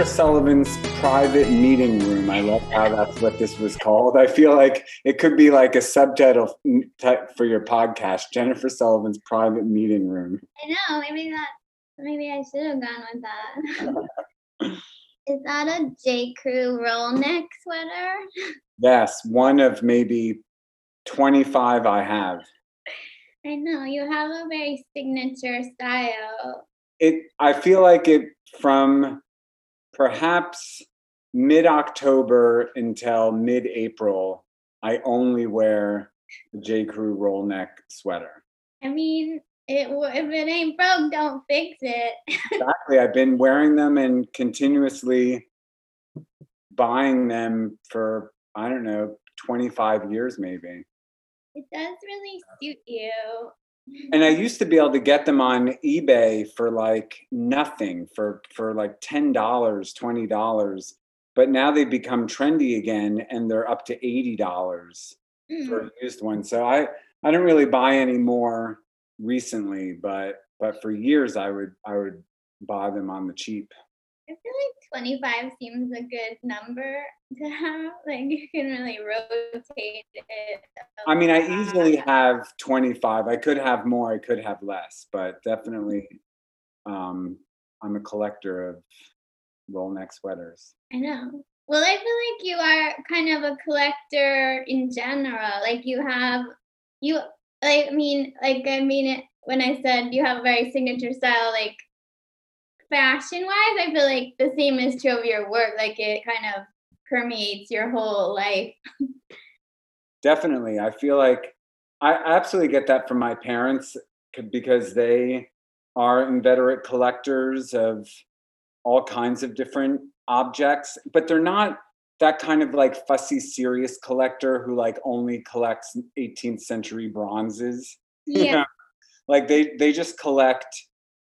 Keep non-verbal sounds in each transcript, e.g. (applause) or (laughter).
Jennifer Sullivan's private meeting room. I love how that's what this was called. I feel like it could be like a subtitle type for your podcast, Jennifer Sullivan's private meeting room. I know. Maybe that. Maybe I should have gone with that. (laughs) Is that a J. Crew roll neck sweater? (laughs) Yes, one of maybe twenty-five I have. I know you have a very signature style. It. I feel like it from perhaps mid October until mid April, I only wear the J. Crew roll neck sweater. I mean, it, if it ain't broke, don't fix it. (laughs) exactly. I've been wearing them and continuously buying them for, I don't know, 25 years maybe. It does really suit you and I used to be able to get them on eBay for like nothing, for for like ten dollars, twenty dollars. But now they've become trendy again, and they're up to eighty dollars mm. for a used one. So I I don't really buy any more recently, but but for years I would I would buy them on the cheap. I feel like 25 seems a good number (laughs) to have. Like you can really rotate it. I mean, I easily have 25. I could have more, I could have less, but definitely um, I'm a collector of roll neck sweaters. I know. Well, I feel like you are kind of a collector in general. Like you have, you, I mean, like, I mean, it, when I said you have a very signature style, like fashion wise, I feel like the same is true of your work. Like it kind of permeates your whole life. Definitely. I feel like I absolutely get that from my parents because they are inveterate collectors of all kinds of different objects, but they're not that kind of like fussy, serious collector who like only collects 18th century bronzes. Yeah. like they they just collect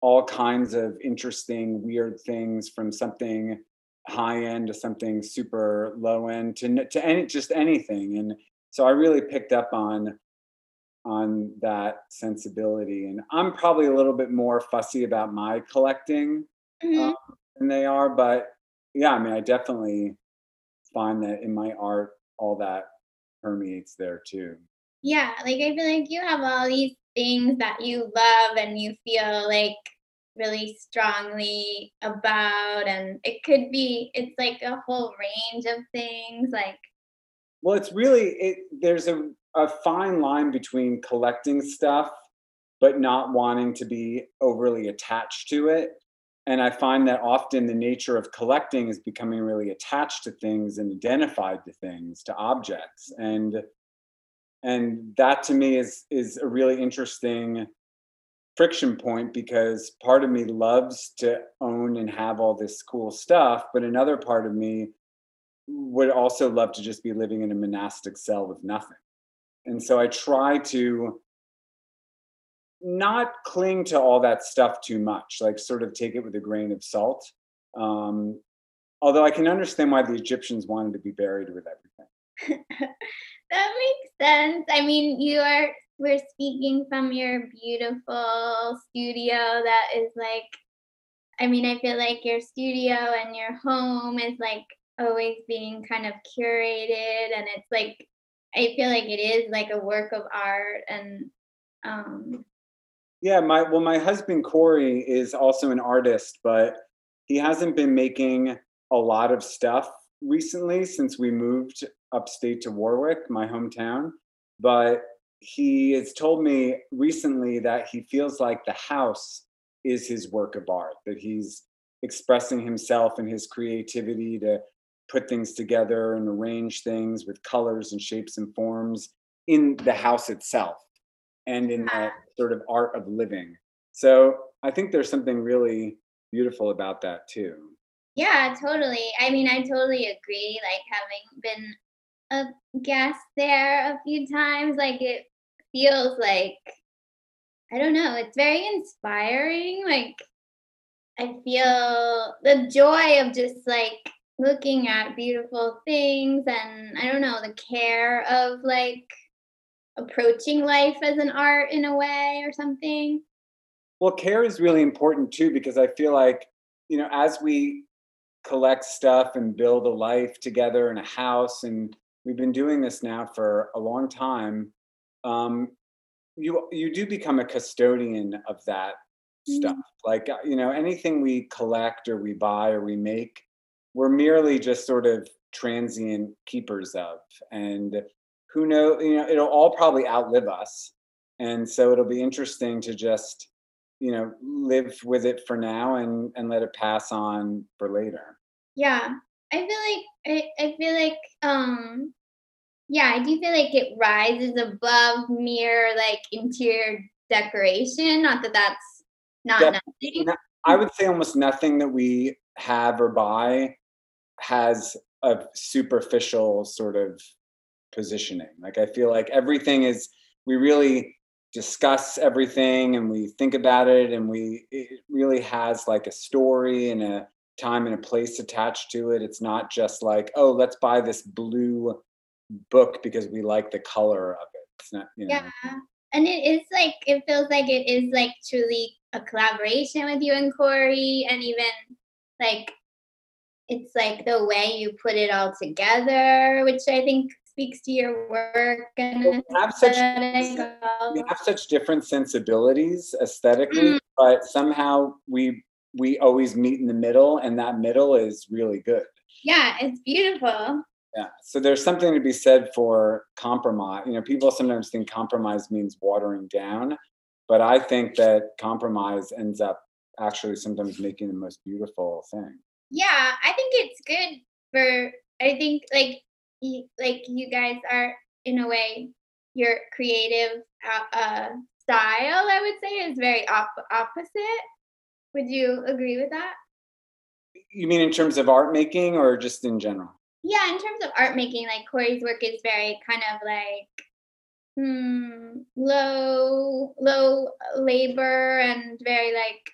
all kinds of interesting, weird things from something high end to something super low end to to any just anything. And so I really picked up on on that sensibility. And I'm probably a little bit more fussy about my collecting mm-hmm. um, than they are, but yeah, I mean, I definitely find that in my art, all that permeates there too. Yeah, like I feel like you have all these things that you love and you feel like really strongly about and it could be it's like a whole range of things like well it's really it there's a, a fine line between collecting stuff but not wanting to be overly attached to it. And i find that often the nature of collecting is becoming really attached to things and identified to things to objects. And and that to me is is a really interesting friction point because part of me loves to own and have all this cool stuff but another part of me would also love to just be living in a monastic cell with nothing. And so i try to not cling to all that stuff too much like sort of take it with a grain of salt um, although i can understand why the egyptians wanted to be buried with everything (laughs) that makes sense. I mean, you are we're speaking from your beautiful studio that is like I mean, I feel like your studio and your home is like always being kind of curated and it's like I feel like it is like a work of art and um yeah, my well my husband Corey is also an artist, but he hasn't been making a lot of stuff recently since we moved upstate to Warwick, my hometown. But he has told me recently that he feels like the house is his work of art, that he's expressing himself and his creativity to put things together and arrange things with colors and shapes and forms in the house itself and in that sort of art of living. So I think there's something really beautiful about that too. Yeah, totally. I mean, I totally agree. Like having been a guest there a few times. Like it feels like I don't know, it's very inspiring. Like I feel the joy of just like looking at beautiful things and I don't know, the care of like approaching life as an art in a way or something. Well, care is really important too because I feel like, you know, as we collect stuff and build a life together in a house and we've been doing this now for a long time. Um, you you do become a custodian of that stuff. Mm-hmm. like uh, you know anything we collect or we buy or we make we're merely just sort of transient keepers of. And who know you know it'll all probably outlive us. And so it'll be interesting to just you know live with it for now and and let it pass on for later Yeah. I feel like I, I feel like um yeah, I do feel like it rises above mere like interior decoration. Not that that's not Def- nothing. no- i would say almost nothing that we have or buy has a superficial sort of positioning like i feel like everything is we really discuss everything and we think about it and we it really has like a story and a time and a place attached to it. It's not just like oh let's buy this blue book because we like the color of it. It's not you know. Yeah. And it is like it feels like it is like truly a collaboration with you and Corey and even like it's like the way you put it all together, which I think speaks to your work and Well, we have such we have such different sensibilities aesthetically, mm. but somehow we we always meet in the middle, and that middle is really good. Yeah, it's beautiful. Yeah. So there's something to be said for compromise. You know, people sometimes think compromise means watering down, but I think that compromise ends up actually sometimes making the most beautiful thing. Yeah, I think it's good for I think like like you guys are in a way your creative uh, uh style I would say is very op- opposite. Would you agree with that? You mean in terms of art making or just in general? Yeah, in terms of art making, like Corey's work is very kind of like hmm, low low labor and very like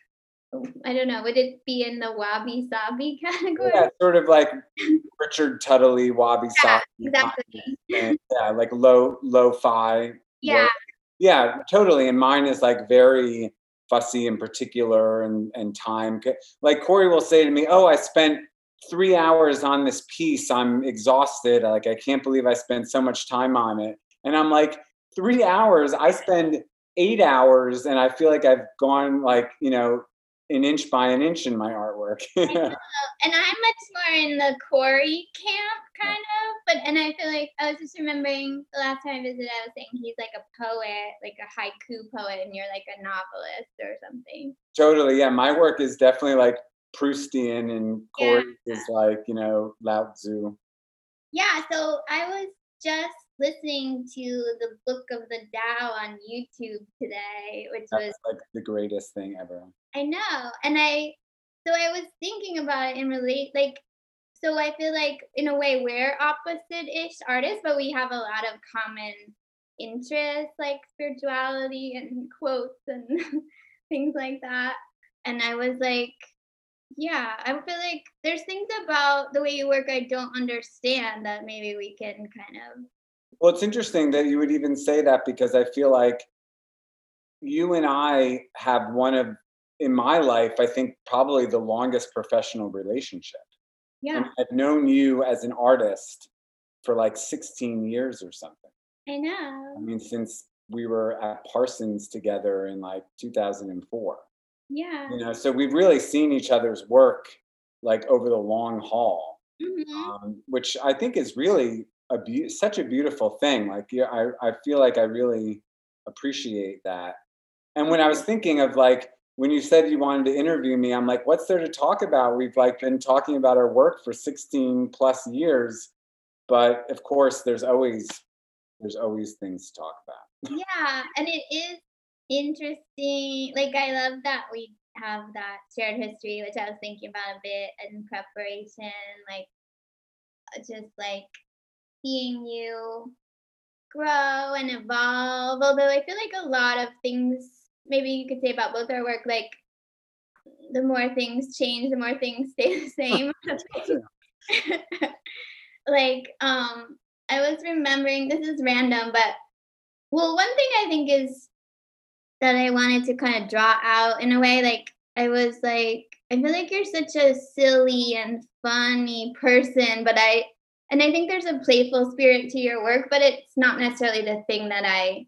I don't know, would it be in the wabi sabi (laughs) category? Yeah, sort of like (laughs) Richard Tuttley, Wabi sabi. Yeah, exactly. and, yeah, like low lo-fi. Yeah. work. Yeah, totally. And mine is like very fussy in particular and and time. Like Corey will say to me, "Oh, I spent three hours on this piece. I'm exhausted. Like I can't believe I spent so much time on it." And I'm like, three hours? I spend eight hours, and I feel like I've gone like you know an inch by an inch in my artwork. (laughs) and I'm much more in the Corey camp, kind of. But and I feel like I was just remembering the last time I visited, I was saying he's like a poet, like a haiku poet, and you're like a novelist or something. Totally, yeah. My work is definitely like Proustian, and Corey is like you know Lao Tzu. Yeah, so I was just listening to the Book of the Tao on YouTube today, which was like the greatest thing ever. I know. And I so I was thinking about it in relate like so I feel like in a way we're opposite-ish artists, but we have a lot of common interests like spirituality and quotes and (laughs) things like that. And I was like, yeah, I feel like there's things about the way you work I don't understand that maybe we can kind of Well, it's interesting that you would even say that because I feel like you and I have one of in my life, I think probably the longest professional relationship. yeah, And I've known you as an artist for like 16 years or something. I know. I mean, since we were at Parsons together in like 2004. Yeah. You know, so we've really seen each other's work like over the long haul. Mhm. um, which I think is really a beau- such a beautiful thing. Like, yeah, I, I feel like I really appreciate that. And when I was thinking of like, when you said you wanted to interview me, I'm like, what's there to talk about? We've like been talking about our work for 16 plus years, but of course, there's always there's always things to talk about. (laughs) Yeah, and it is interesting. Like I love that we have that shared history, which I was thinking about a bit in preparation, like uh, just like seeing you grow and evolve. Although I feel like a lot of things maybe you could say about both our work, like the more things change, the more things stay the (laughs) same. (laughs) like um I was remembering this is random, but well, one thing I think is that I wanted to kind of draw out in a way, like I was like I feel like you're such a silly and funny person, but I and I think there's a playful spirit to your work, but it's not necessarily the thing that I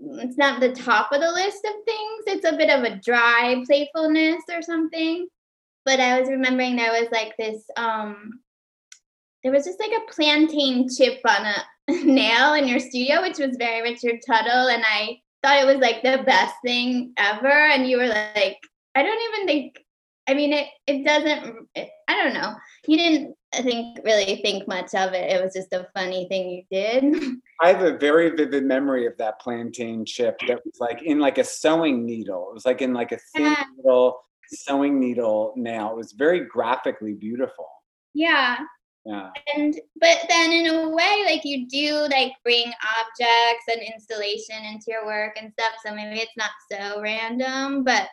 it's not the top of the list of things. It's a bit of a dry playfulness or something. But I was remembering there was like this um there was just like a plantain chip on a (laughs) nail in your studio, which was very Richard Tuttle, and I thought it was like the best thing ever. And you were like, I don't even think. I mean, it it doesn't. It, I don't know. You didn't I think really think much of it. It was just a funny thing you did. (laughs) I have a very vivid memory of that plantain chip that was like in like a sewing needle. It was like in like a thin yeah. little sewing needle nail. It was very graphically beautiful. Yeah. Yeah. And but then in a way, like you do like bring objects and installation into your work and stuff. So maybe it's not so random, but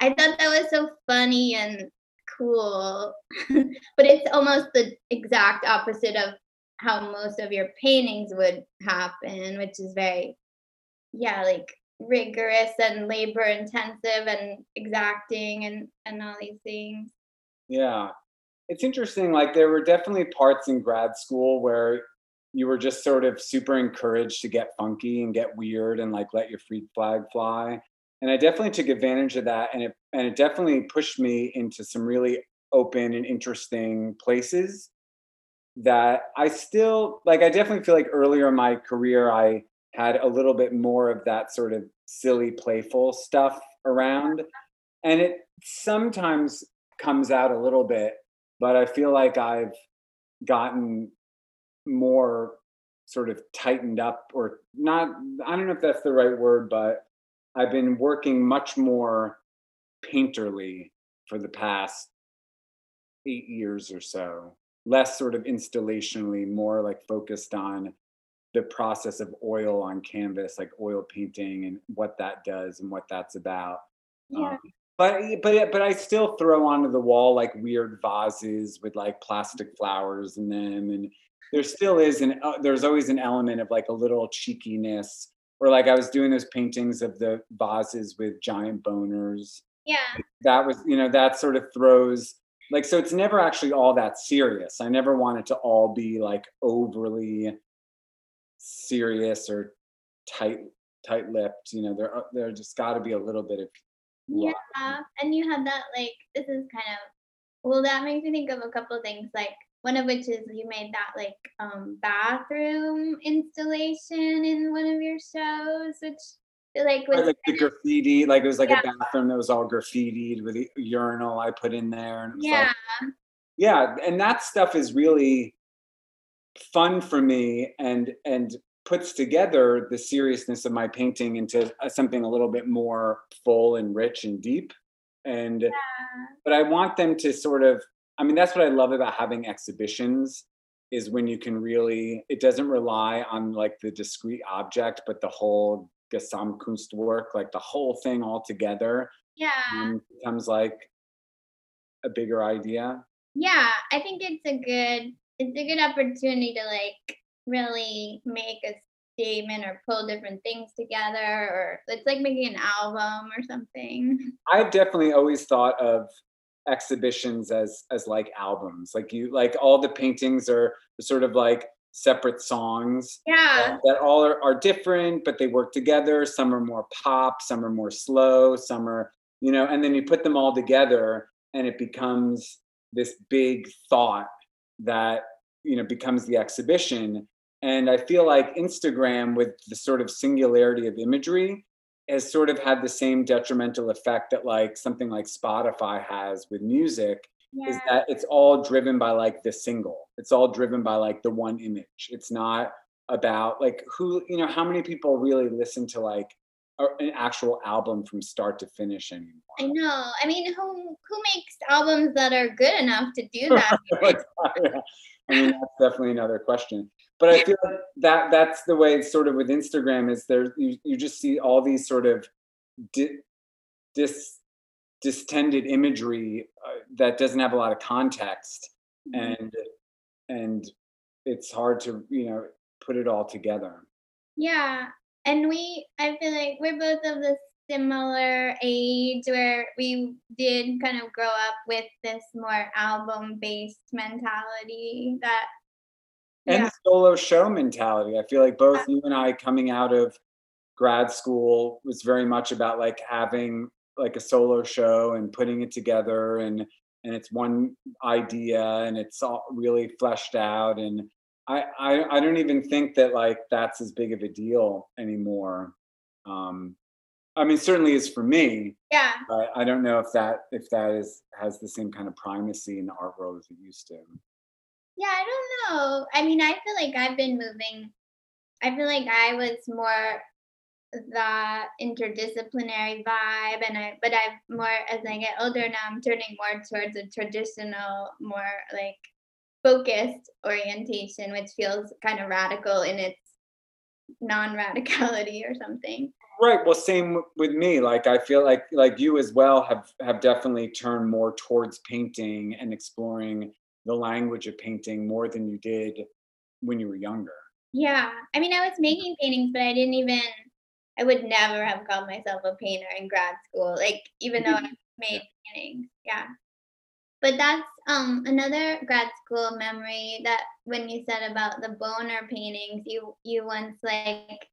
I thought that was so funny and cool. (laughs) but it's almost the exact opposite of how most of your paintings would happen, which is very, yeah, like rigorous and labor intensive and exacting and and all these things. Yeah. It's interesting like there were definitely parts in grad school where you were just sort of super encouraged to get funky and get weird and like let your freak flag fly and I definitely took advantage of that, and it and it definitely pushed me into some really open and interesting places that I still like. I definitely feel like earlier in my career, I had a little bit more of that sort of silly, playful stuff around, and it sometimes comes out a little bit, but I feel like I've gotten more sort of tightened up or not i don't know if that's the right word but I've been working much more painterly for the past eight years or so, less sort of installationally, more like focused on the process of oil on canvas, like oil painting and what that does and what that's about. Yeah. Um, but but but I still throw onto the wall like weird vases with like plastic flowers in them, and there still is an uh, there's always an element of like a little cheekiness or like I was doing those paintings of the vases with giant boners. Yeah. That was, you know, that sort of throws like so it's never actually all that serious. I never want it to all be like overly serious or tight tight-lipped, you know, there there just got to be a little bit of yeah, and you have that like this is kind of well that makes me think of a couple of things like one of which is you made that like um bathroom installation in one of your shows which like was like the graffiti like it was like yeah. a bathroom that was all graffitied with a urinal i put in there and yeah like, yeah and that stuff is really fun for me and and puts together the seriousness of my painting into something a little bit more full and rich and deep and yeah. but i want them to sort of I mean, that's what I love about having exhibitions is when you can really, it doesn't rely on like the discrete object, but the whole Gesamtkunstwerk, like the whole thing all together. Yeah. Um, becomes like a bigger idea. Yeah, I think it's a good, it's a good opportunity to like really make a statement or pull different things together or it's like making an album or something. I've definitely always thought of exhibitions as as like albums like you like all the paintings are sort of like separate songs yeah. Um, that all are, are different but they work together. Some are more pop some are more slow some are you know and then you put them all together and it becomes this big thought that you know becomes the exhibition. And i feel like instagram with the sort of singularity of imagery has sort of had the same detrimental effect that like something like Spotify has with music yeah. is that it's all driven by like the single. It's all driven by like the one image. It's not about like who, you know, how many people really listen to like an actual album from start to finish anymore. I know. I mean, who who makes albums that are good enough to do (laughs) that? I mean, that's definitely another question. But I feel like that that's the way it's sort of with Instagram is there you, you just see all these sort of di- dis distended imagery uh, that doesn't have a lot of context. Mm-hmm. and and it's hard to you know put it all together. Yeah. And we i feel like we're both of the similar age where we did kind of grow up with this more album based mentality that and yeah. the solo show mentality. I feel like both you and I coming out of grad school was very much about like having like a solo show and putting it together and and it's one idea and it's all really fleshed out and I, I I don't even think that like that's as big of a deal anymore. Um I mean certainly is for me. Yeah. But I don't know if that if that is has the same kind of primacy in the art world as it used to. Yeah, I don't know. I mean, I feel like I've been moving. I feel like I was more the interdisciplinary vibe and I but I've more as I get older now I'm turning more towards a traditional, more like focused orientation, which feels kind of radical in its non-radicality or something. Right. Well, same with me. Like I feel like like you as well have have definitely turned more towards painting and exploring the language of painting more than you did when you were younger. Yeah. I mean, I was making paintings, but I didn't even I would never have called myself a painter in grad school, like even though I (laughs) made paintings. Yeah. But that's um another grad school memory that when you said about the boner paintings, you you once like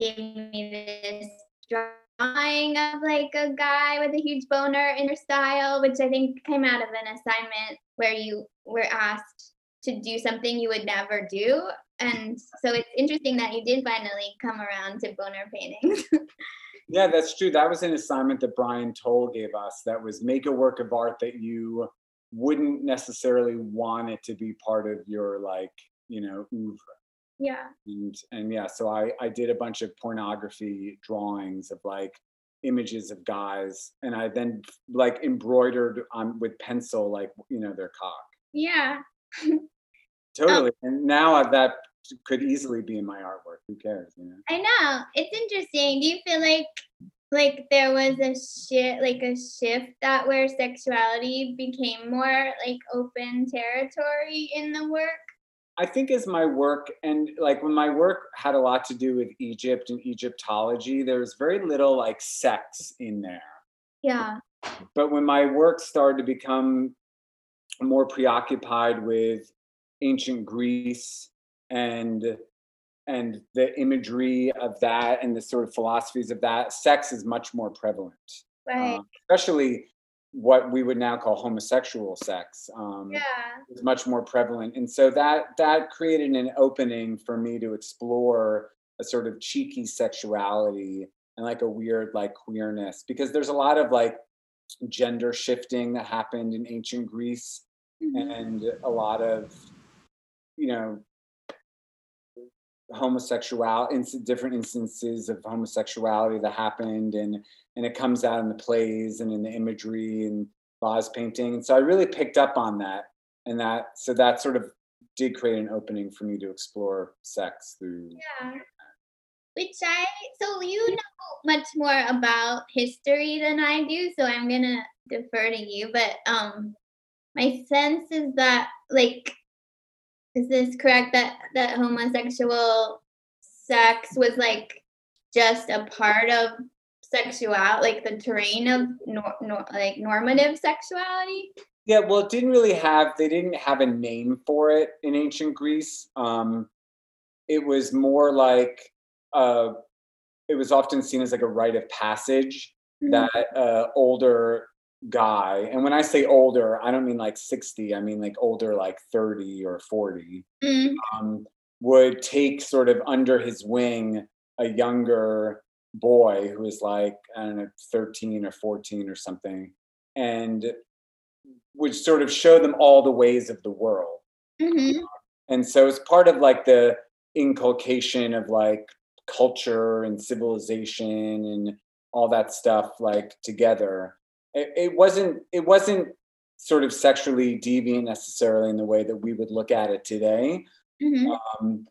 gave me this drawing of like a guy with a huge boner in your style, which I think came out of an assignment where you were asked to do something you would never do. And so it's interesting that you did finally come around to boner paintings. (laughs) yeah, that's true. That was an assignment that Brian Toll gave us that was make a work of art that you wouldn't necessarily want it to be part of your like, you know, oeuvre. Yeah. And and yeah, so I I did a bunch of pornography drawings of like images of guys and I then like embroidered on with pencil like you know their cock. Yeah. (laughs) totally. Oh. And now that could easily be in my artwork. Who cares, you know? I know. It's interesting. Do you feel like like there was a shift like a shift that where sexuality became more like open territory in the work? I think as my work and like when my work had a lot to do with Egypt and Egyptology, there was very little like sex in there. Yeah. But when my work started to become more preoccupied with ancient Greece and and the imagery of that and the sort of philosophies of that, sex is much more prevalent. Right. Um, especially what we would now call homosexual sex um, yeah. is much more prevalent and so that that created an opening for me to explore a sort of cheeky sexuality and like a weird like queerness because there's a lot of like gender shifting that happened in ancient greece mm-hmm. and a lot of you know homosexual in different instances of homosexuality that happened and and it comes out in the plays and in the imagery and vase painting. And so i really picked up on that and that so that sort of did create an opening for me to explore sex through yeah. which i so you know much more about history than i do so i'm gonna defer to you but um my sense is that like is this correct that that homosexual sex was like just a part of sexuality, like the terrain of nor, nor, like normative sexuality? Yeah, well, it didn't really have. They didn't have a name for it in ancient Greece. Um, it was more like uh, it was often seen as like a rite of passage mm-hmm. that uh, older guy and when i say older i don't mean like 60 i mean like older like 30 or 40 mm. um, would take sort of under his wing a younger boy who is like i don't know 13 or 14 or something and would sort of show them all the ways of the world mm-hmm. and so it's part of like the inculcation of like culture and civilization and all that stuff like together it, it wasn't it wasn't sort of sexually deviant necessarily in the way that we would look at it today. Mm-hmm. um,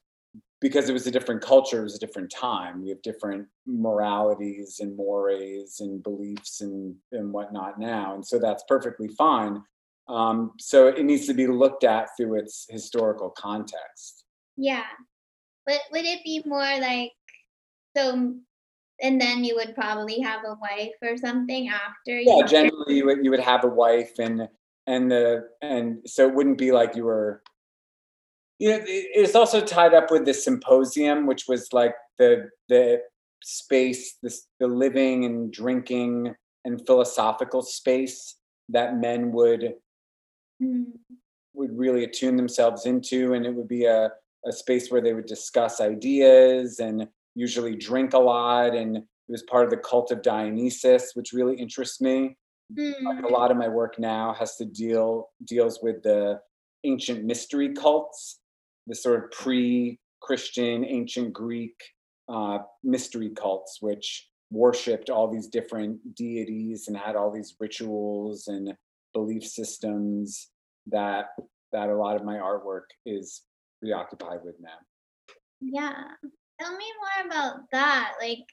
because it was a different culture it was a different time. We have different moralities and mores and beliefs and and whatnot now and so that's perfectly fine. Um, so it needs to be looked at through its historical context. Yeah. But would it be more like so and then you would probably have a wife or something after Yeah, you generally you would you would have a wife and and the and so it wouldn't be like you were you know, it's also tied up with the symposium, which was like the the space, this the living and drinking and philosophical space that men would Mm, would really attune themselves into. And it would be a, a space where they would discuss ideas and usually drink a lot and it was part of the cult of dionysus which really interests me. Like a mm, lot of my work now has to deal deals with the ancient mystery cults the sort of pre-christian ancient greek uh, mystery cults which worshipped all these different deities and had all these rituals and belief systems that that a lot of my artwork is preoccupied with now. Yeah. Tell me more about that. Like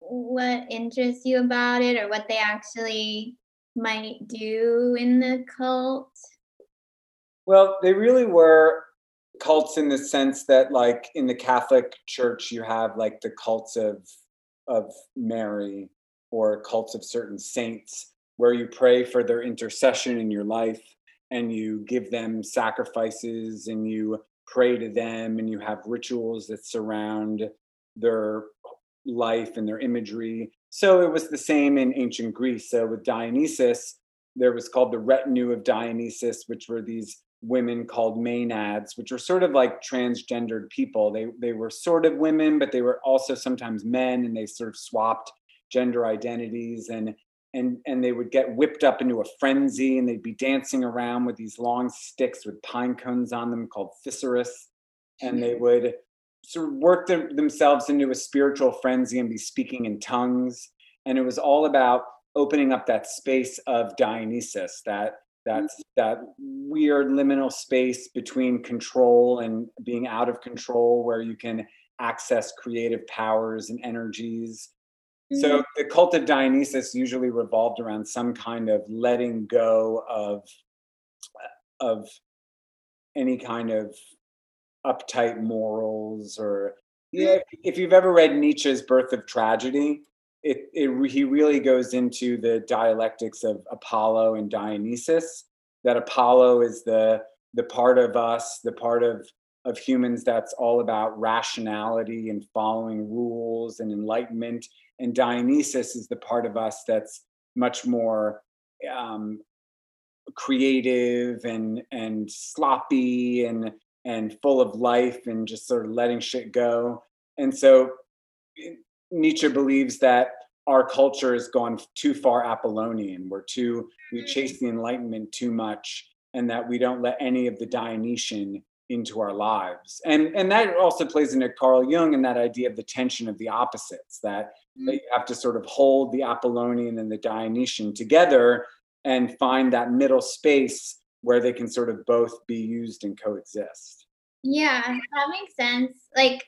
what interests you about it or what they actually might do in the cult. Well, they really were cults in the sense that, like, in the Catholic Church, you have like the cults of of Mary or cults of certain saints, where you pray for their intercession in your life, and you give them sacrifices, and you pray to them, and you have rituals that surround their life and their imagery. So it was the same in ancient Greece. So with Dionysus, there was called the retinue of Dionysus, which were these women called maenads, which were sort of like transgendered people. They they were sort of women, but they were also sometimes men, and they sort of swapped gender identities and and and they would get whipped up into a frenzy and they'd be dancing around with these long sticks with pine cones on them called physaris. And they would sort of work them, themselves into a spiritual frenzy and be speaking in tongues. And it was all about opening up that space of dionysus that that's that weird liminal space between control and being out of control where you can access creative powers and energies. Mm, so mm-hmm. the cult of dionysus usually revolved around some kind of letting go of uh, of any kind of uptight morals or yeah mm-hmm. if, if you've ever read nietzsche's birth of tragedy it, it he really goes into the dialectics of apollo and dionysus that apollo is the the part of us the part of of humans that's all about rationality and following rules and enlightenment and dionysus is the part of us that's much more um, creative and and sloppy and and full of life and just sort of letting shit go. And so Nietzsche believes that our culture has gone too far Apollonian. We're too we chase the enlightenment too much, and that we don't let any of the Dionysian into our lives. And and that also plays into Carl Jung and that idea of the tension of the opposites that mm-hmm. that you have to sort of hold the Apollonian and the Dionysian together and find that middle space where they can sort of both be used and coexist. Yeah, that makes sense. Like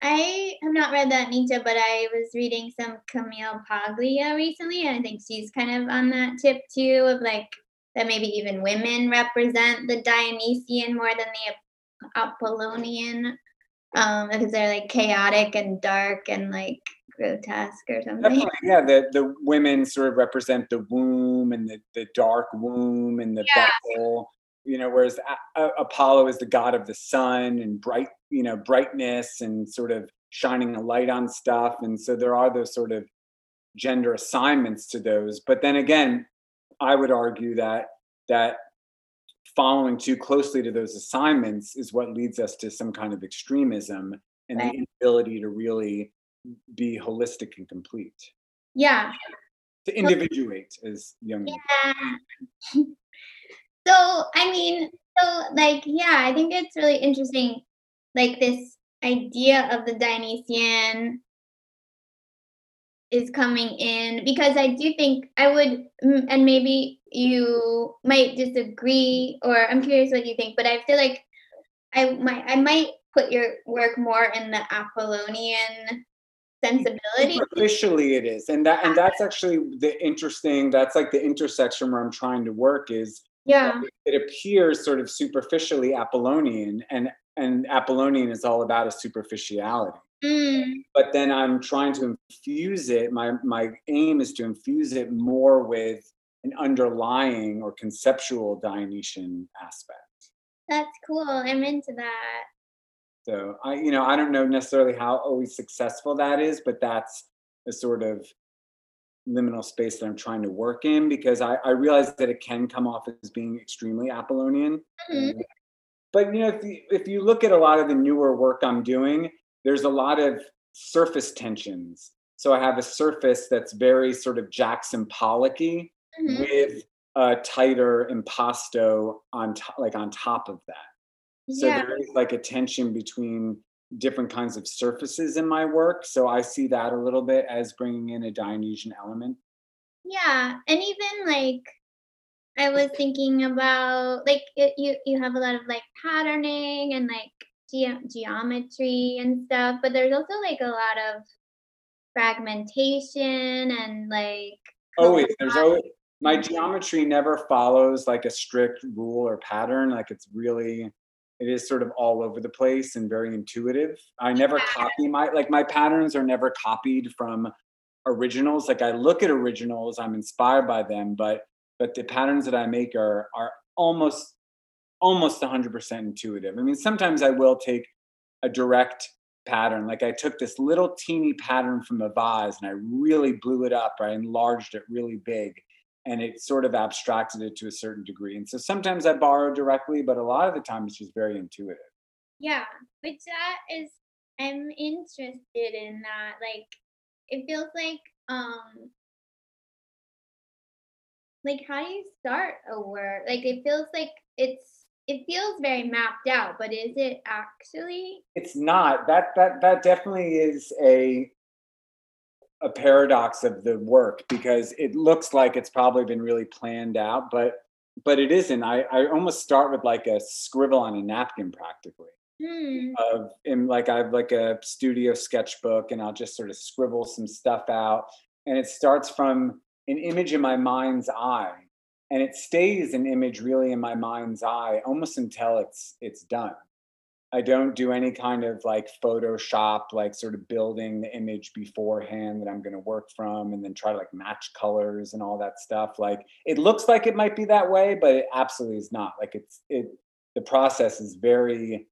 I have not read that Nietzsche, but I was reading some Camille Paglia recently, and I think she's kind of on that tip too of like that maybe even women represent the Dionysian more than the Ap- Apollonian, um, because they're like chaotic and dark and like grotesque or something. Definitely, yeah. The the women sort of represent the womb and the, the dark womb and the Yeah. vessel. You know, whereas A- A- Apollo is the god of the sun and bright, you know, brightness and sort of shining a light on stuff. And so there are those sort of gender assignments to those. But then again, I would argue that that following too closely to those assignments is what leads us to some kind of extremism and Right. the inability to really be holistic and complete Yeah. to individuate as Jung Yeah. (laughs) So, I mean, so like, yeah, I think it's really interesting, like this idea of the Dionysian is coming in because I do think I would, mm, and maybe you might disagree, or I'm curious what you think, but I feel like I might, I might put your work more in the Apollonian sensibility. superficially it is and that and that's actually the interesting that's like the intersection where i'm trying to work is Yeah. it appears sort of superficially apollonian and and apollonian is all about a superficiality Mm. but then I'm trying to infuse it. My my aim is to infuse it more with an underlying or conceptual Dionysian aspect. That's cool. I'm into that. So I, you know, I don't know necessarily how always successful that is, but that's the sort of liminal space that I'm trying to work in because I, I realize that it can come off as being extremely Apollonian. Mhm. But you know, if you, if you look at a lot of the newer work I'm doing, there's a lot of surface tensions. So I have a surface that's very sort of Jackson Pollocky Mhm. with a tighter impasto on top, like on top of that. So Yeah. there is like a tension between different kinds of surfaces in my work. So I see that a little bit as bringing in a Dionysian element. Yeah, and even like I was thinking about like it, you you have a lot of like patterning and like ge- geometry and stuff, but there's also like a lot of fragmentation and like Always, there's always my mm-hmm. geometry never follows like a strict rule or pattern. Like it's really, it is sort of all over the place and very intuitive. I never copy my like my patterns are never copied from originals. Like I look at originals, I'm inspired by them, but but the patterns that I make are are almost almost 100% intuitive. I mean, sometimes I will take a direct pattern. Like I took this little teeny pattern from a vase and I really blew it up. I enlarged it really big and it sort of abstracted it to a certain degree. And so sometimes I borrow directly, but a lot of the time it's just very intuitive. Yeah, which that is I'm interested in that. Like it feels like um like how do you start a word? Like it feels like it's it feels very mapped out, but is it actually? It's not. That that that definitely is a a paradox of the work because it looks like it's probably been really planned out, but but it isn't. I, I almost start with like a scribble on a napkin practically. Hmm. of in like I have like a studio sketchbook and I'll just sort of scribble some stuff out. And it starts from an image in my mind's eye. And it stays an image really in my mind's eye almost until it's it's done. I don't do any kind of like Photoshop, like sort of building the image beforehand that I'm going to work from and then try to like match colors and all that stuff. Like it looks like it might be that way, but it absolutely is not. Like it's, it, the process is very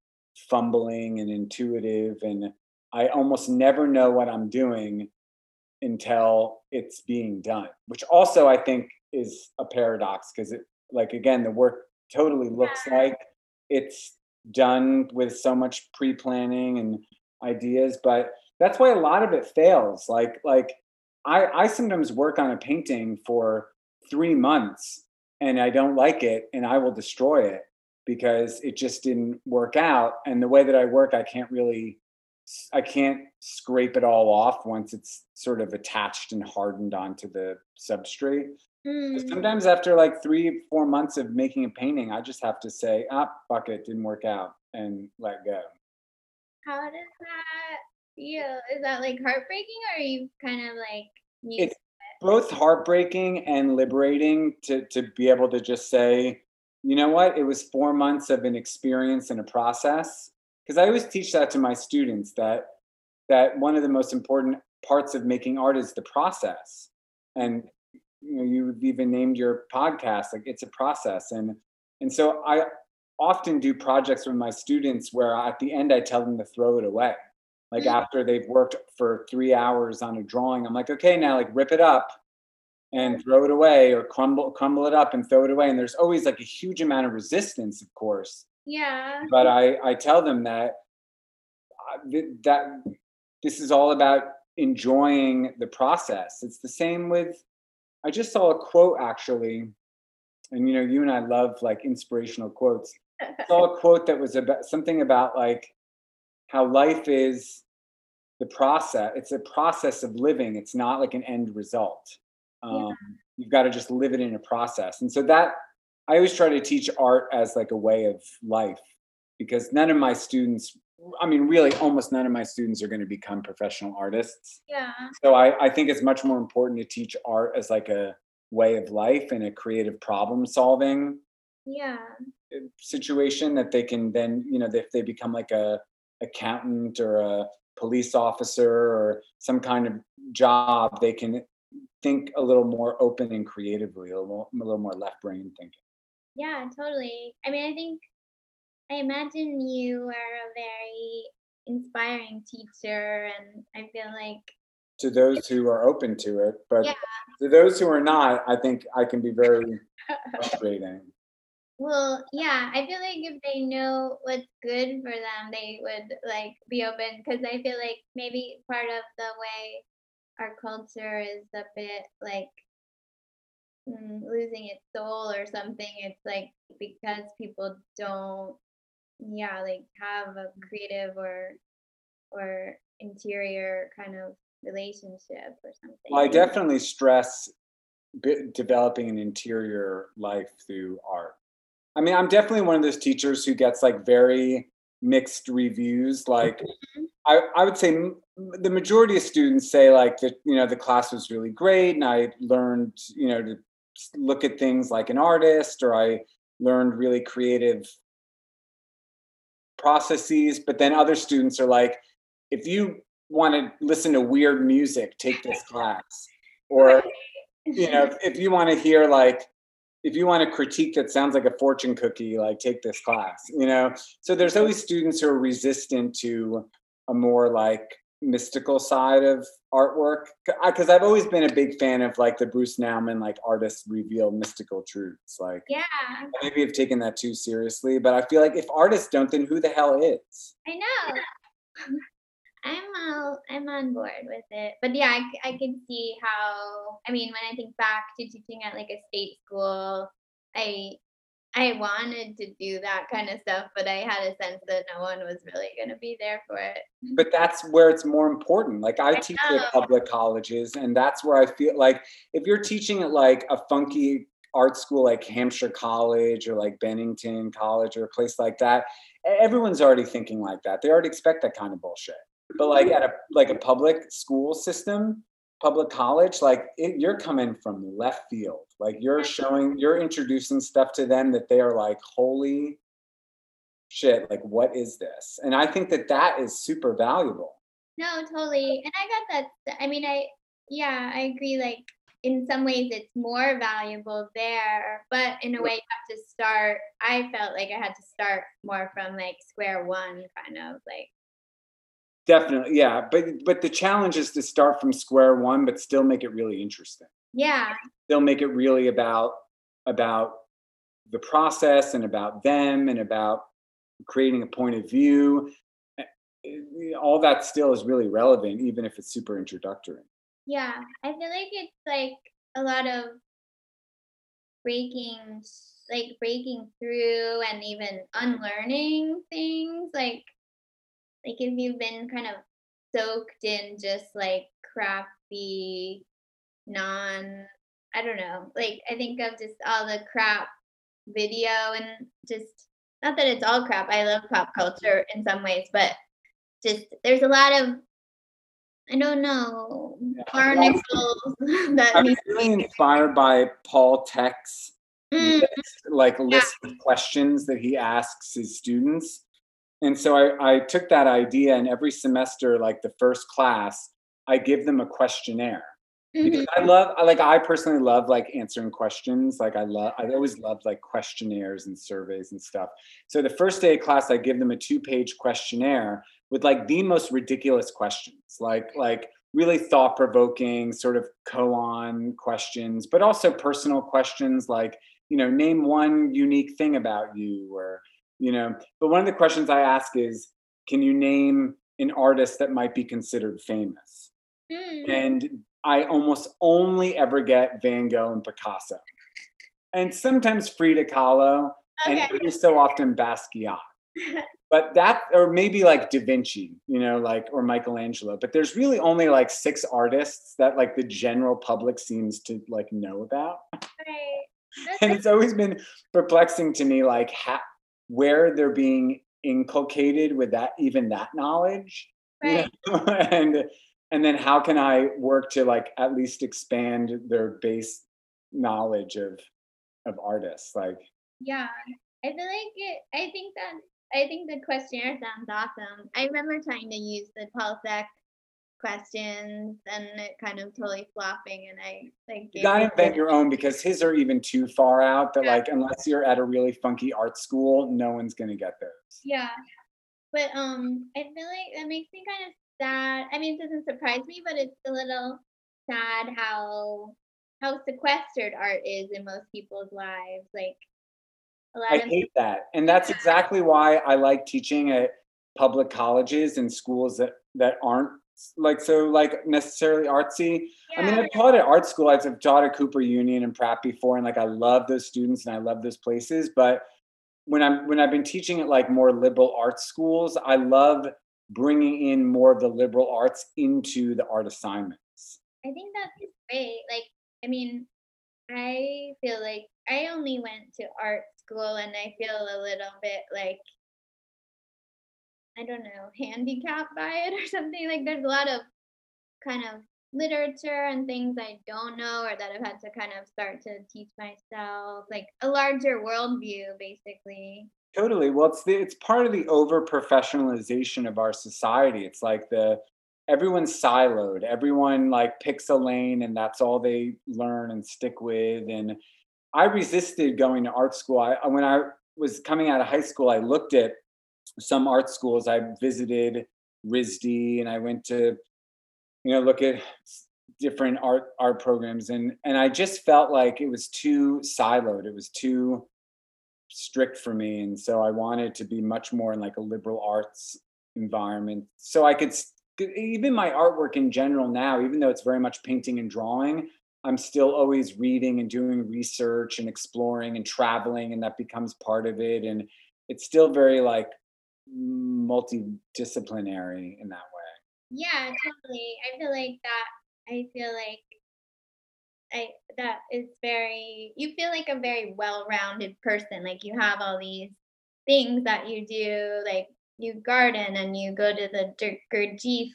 fumbling and intuitive. And I almost never know what I'm doing until it's being done, which also I think is a paradox because it, like, again, the work totally looks like it's done with so much pre-planning and ideas but that's why a lot of it fails. Like like i i sometimes work on a painting for 3 months and i don't like it and i will destroy it because it just didn't work out. And the way that i work i can't really i can't scrape it all off once it's sort of attached and hardened onto the substrate So sometimes after like three, four months of making a painting, I just have to say, ah, fuck it, didn't work out and let go. How does that feel? Is that like heartbreaking or are you kind of like It's both heartbreaking and liberating to, to be able to just say, you know what, it was four months of an experience and a process. Because I always teach that to my students that that one of the most important parts of making art is the process. And you know, you've even named your podcast like it's a process. And and so I often do projects with my students where at the end I tell them to throw it away. Like Mm. after they've worked for three hours on a drawing, I'm like, okay, now like rip it up and throw it away or crumble crumble it up and throw it away. And there's always like a huge amount of resistance, of course. Yeah. But I I tell them that uh, that this is all about enjoying the process. It's the same with I just saw a quote actually, and you know, you and I love like inspirational quotes. I saw a quote that was about something about like how life is the process. It's a process of living. It's not like an end result. Um, You've got to just live it in a process. And so that I always try to teach art as like a way of life because none of my students, I mean, really almost none of my students are going to become professional artists. yeah. So I, I think it's much more important to teach art as like a way of life and a creative problem solving Yeah. situation that they can then, you know, if they become like a accountant or a police officer or some kind of job, they can think a little more open and creatively, a little, a little more left brain thinking. Yeah, totally. I mean, I think I imagine you are a very inspiring teacher, and I feel like to those who are open to it, but yeah. to those who are not, I think I can be very (laughs) frustrating. Well, yeah, I feel like if they know what's good for them, they would like be open because I feel like maybe part of the way our culture is a bit like mm, losing its soul or something. It's like because people don't, yeah, like have a creative or or interior kind of relationship or something. Well, I definitely stress developing an interior life through art. I mean, I'm definitely one of those teachers who gets like very mixed reviews. Like, mm-hmm. I, I would say the majority of students say like that, you know, the class was really great and I learned, you know, to look at things like an artist or I learned really creative processes. But then other students are like, if you want to listen to weird music, take this (laughs) class. Or, you know, if, you want to hear like if you want a critique that sounds like a fortune cookie, like take this class, you know? So there's always students who are resistant to a more like mystical side of artwork. Because I've always been a big fan of like the Bruce Nauman, like artists reveal mystical truths. Like, yeah, maybe I've taken that too seriously, but I feel like if artists don't, then who the hell is? I know. (laughs) I'm all, I'm on board with it. But yeah, I, I can see how. I mean, when I think back to teaching at like a state school, I I wanted to do that kind of stuff, but I had a sense that no one was really going to be there for it. But that's where it's more important. Like I, I teach know. at public colleges, and that's where I feel like if you're teaching at like a funky art school like Hampshire College or like Bennington College or a place like that, everyone's already thinking like that. They already expect that kind of bullshit but like at a like a public school system public college like it, you're coming from left field. Like you're showing you're introducing stuff to them that they are like holy shit like what is this? And i think that that is super valuable. No totally. And i got that i mean i yeah i agree like in some ways it's more valuable there but in a way you have to start i felt like i had to start more from like square one kind of like Definitely, yeah. But but the challenge is to start from square one, but still make it really interesting. Yeah. Still make it really about about the process and about them and about creating a point of view. Eh, all that still is really relevant, even if it's super introductory. Yeah, I feel like it's like a lot of breaking, like breaking through and even unlearning things. Like like if you've been kind of soaked in just like crappy, non, I don't know, like I think of just all the crap video and just not that it's all crap. I love pop culture in some ways, but just there's a lot of I don't know barnacles (laughs) that I'm really inspired by Paul Thek's mm-hmm. like list yeah. of questions that he asks his students and so I, I took that idea and every semester like the first class i give them a questionnaire. Because mm-hmm. i love like i personally love like answering questions. Like i love i always loved like questionnaires and surveys and stuff. So the first day of class i give them a two page questionnaire with like the most ridiculous questions. Like like really thought provoking sort of koan questions but also personal questions like you know name one unique thing about you or you know but one of the questions i ask is can you name an artist that might be considered famous mm. and i almost only ever get van gogh and picasso and sometimes frida kahlo okay. and every so often basquiat but that or maybe like da vinci you know like or michelangelo but there's really only like six artists that like the general public seems to like know about right. and it's always been perplexing to me like how where they're being inculcated with that even that knowledge right. You know? (laughs) and and then how can i work to like at least expand their base knowledge of of artists like yeah i feel like it i think that I think the questionnaire sounds awesome. I remember trying to use the Paul Thek's questions and it kind of totally flopping and I like You gotta invent your own because his are even too far out that Yeah. like unless you're at a really funky art school, no one's gonna get those. Yeah. But um I feel like that makes me kind of sad. I mean it doesn't surprise me, but it's a little sad how how sequestered art is in most people's lives. Like a lot I of hate that. And that's exactly why I like teaching at public colleges and schools that that aren't like so like necessarily artsy. I mean, I've taught at art school. I've taught at Cooper Union and Pratt before, and like I love those students and I love those places. But when I'm when I've been teaching at like more liberal arts schools, I love bringing in more of the liberal arts into the art assignments. I think that's great. Like, I mean, I feel like I only went to art school and I feel a little bit like, I don't know, handicapped by it or (laughs) something. Like, there's a lot of kind of literature and things I don't know or that I've had to kind of start to teach myself, like a larger worldview, basically. Totally. Well, it's the, it's part of the over professionalization of our society. It's like the everyone's siloed. Everyone like picks a lane and that's all they learn and stick with. And I resisted going to art school. I when I was coming out of high school, I looked at some art schools. I visited RISD and I went to, you know, look at different art art programs and and I just felt like it was too siloed. It was too strict for me and so i wanted to be much more in like a liberal arts environment so i could even my artwork in general now even though it's very much painting and drawing i'm still always reading and doing research and exploring and traveling and that becomes part of it and it's still very like multidisciplinary in that way Yeah, totally. I feel like that. I feel like I that is very. You feel like a very well-rounded person. Like you have all these things that you do. Like you garden and you go to the Gurdjieff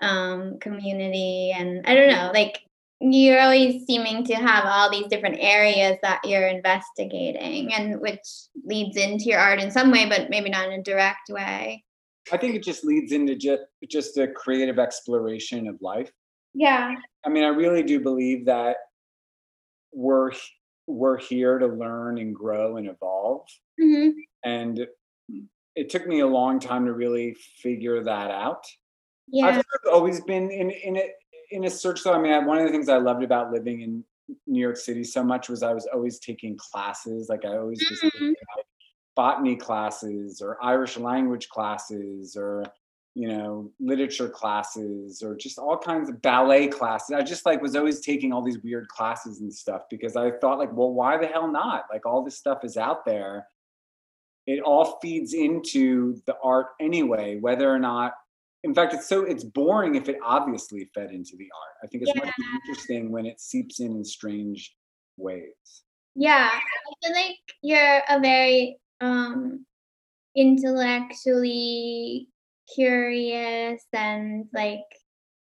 um, community, and I don't know. Like you're always seeming to have all these different areas that you're investigating, and which leads into your art in some way, but maybe not in a direct way. i think it just leads into just just a creative exploration of life Yeah. I mean, I really do believe that we're we're here to learn and grow and evolve. hmm And it took me a long time to really figure that out. Yeah. I've sort of always been in in a in a search. So I mean, one of the things I loved about living in New York City so much was I was always taking classes. Like I always was Mhm. like botany classes or Irish language classes or you know literature classes or just all kinds of ballet classes. I just like was always taking all these weird classes and stuff because I thought like, well, why the hell not? Like all this stuff is out there. It all feeds into the art anyway, whether or not in fact it's so it's boring if it obviously fed into the art. I think it's much more interesting when it seeps in in strange ways. Yeah, I feel like you're a very um intellectually curious and like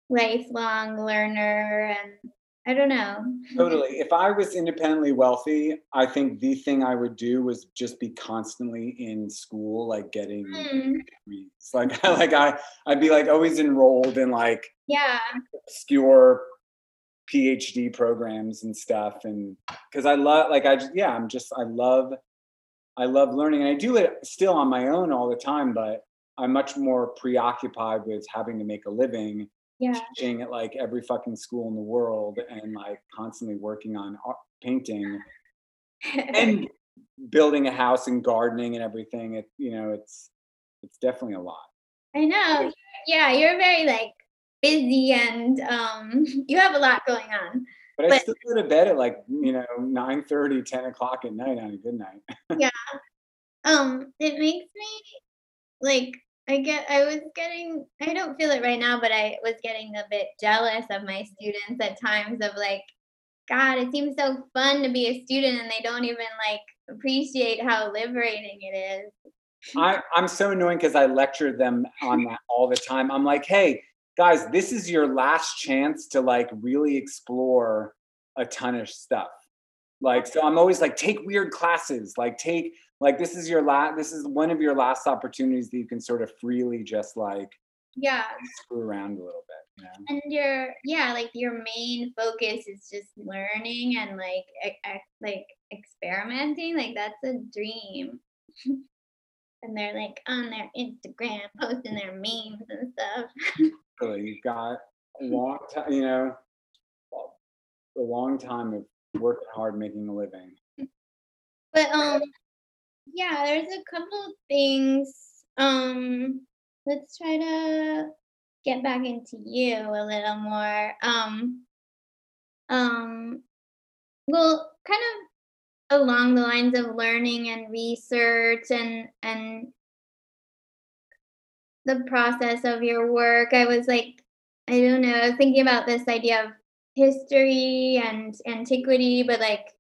lifelong learner and I don't know. totally. If i was independently wealthy i think the thing i would do was just be constantly in school like getting Mm, degrees. Like (laughs) like i i'd be like always enrolled in like yeah, obscure phd programs and stuff and because i love like i yeah i'm just i love i love learning and i do it still on my own all the time but i'm much more preoccupied with having to make a living yeah, teaching at like every fucking school in the world and like constantly working on art, painting and (laughs) building a house and gardening and everything it you know it's it's definitely a lot I know. Yeah, you're very like busy and um (laughs) you have a lot going on. but i still go to bed at like you know 9 30 10 o'clock at night on a good night (laughs) yeah. Um, it makes me like I get I was getting I don't feel it right now, but I was getting a bit jealous of my students at times of like, God, it seems so fun to be a student and they don't even like appreciate how liberating it is. I, I'm so annoying because I lecture them on that (laughs) all the time. I'm like, hey, guys, this is your last chance to like really explore a ton of stuff. Like, so I'm always like, take weird classes, like take like this is your last this is one of your last opportunities that you can sort of freely just like yeah. screw around a little bit you know? and your yeah like your main focus is just learning and like e- like experimenting like that's a dream. (laughs) And they're like on their instagram (laughs) posting their memes and stuff. Really you've got a long time you know a long time of working hard making a living. But um yeah there's a couple of things um let's try to get back into you a little more. Um, um, well, kind of along the lines of learning and research and and the process of your work. I was like, I don't know, I was thinking about this idea of history and antiquity, but like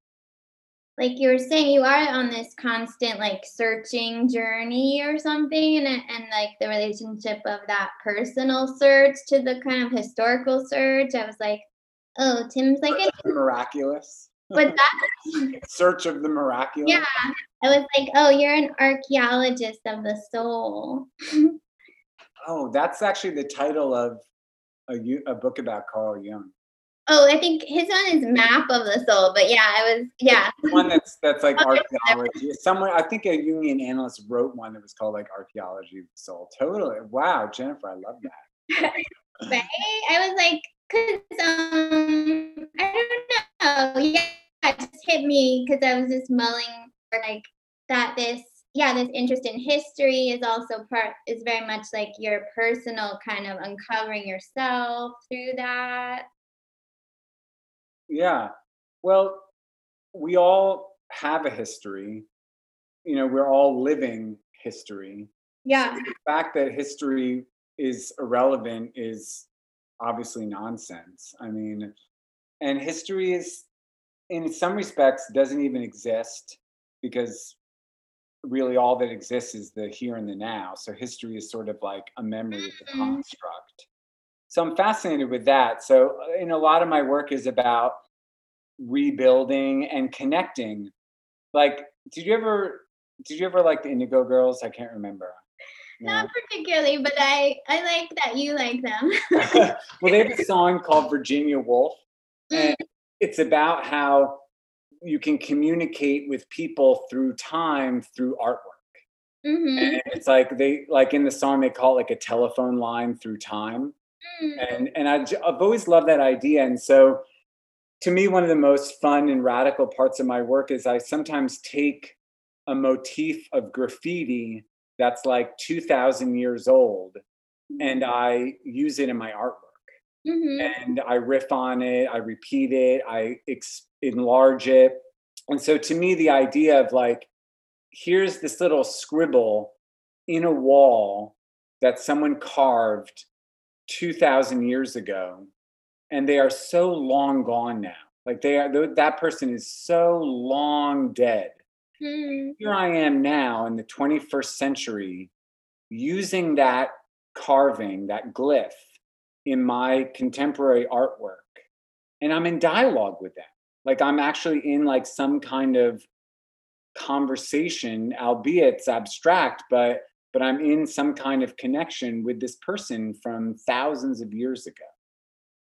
like you were saying you are on this constant like searching journey or something and and like the relationship of that personal search to the kind of historical search. I was like oh tim's like a (laughs) miraculous. But that (laughs) (laughs) search of the miraculous. Yeah. I was like oh you're an archaeologist of the soul. Oh that's actually the title of a, a book about carl jung Oh, I think his one is Map of the Soul, but yeah, I was yeah. One that's that's like archaeology. Somewhere I think a Jungian analyst wrote one that was called like Archaeology of the Soul. Totally. Wow, Jennifer, I love that. (laughs) right? I was like, cause um I don't know. Yeah, it just hit me because I was just mulling like that this yeah, this interest in history is also part is very much like your personal kind of uncovering yourself through that yeah. Well, we all have a history. You know, we're all living history. Yeah. So the fact that history is irrelevant is obviously nonsense. I mean, and history is, in some respects, doesn't even exist because really all that exists is the here and the now. So history is sort of like a memory, it's a mm-hmm. construct so i'm fascinated with that. So uh, in a lot of my work is about rebuilding and connecting. Like did you ever did you ever like the indigo girls? I can't remember. Not particularly but i i like that you like them. (laughs) Well they have a (laughs) song called virginia woolf and mm. it's about how you can communicate with people through time through artwork. Mm-hmm. and it's like they like in the song they call it like a telephone line through time. And and I, I've always loved that idea. And so, to me, one of the most fun and radical parts of my work is I sometimes take a motif of graffiti that's like 2,000 years old, and mm. I use it in my artwork. Mm-hmm. And I riff on it, I repeat it, I ex- enlarge it. And so, to me, the idea of like, here's this little scribble in a wall that someone carved 2000 years ago and they are so long gone now. Like they are that person is so long dead. Mm. here i am now in the 21st century using that carving that glyph in my contemporary artwork and i'm in dialogue with them. Like i'm actually in like some kind of conversation albeit it's abstract but but I'm in some kind of connection with this person from thousands of years ago.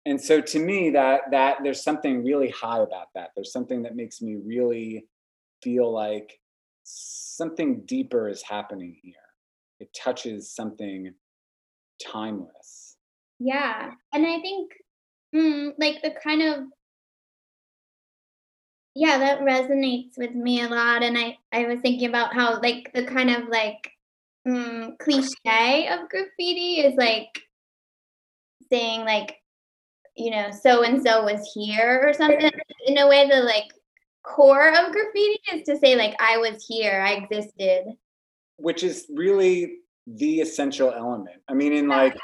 And so to me that that there's something really high about that. There's something that makes me really feel like something deeper is happening here. It touches something timeless. Yeah. And I think mm, like the kind of yeah, that resonates with me a lot. And I, I was thinking about how like the kind of like mm, cliche of graffiti is like saying like you know so and so was here or something in a way the like core of graffiti is to say like i was here i existed. Which is really the essential element. I mean in like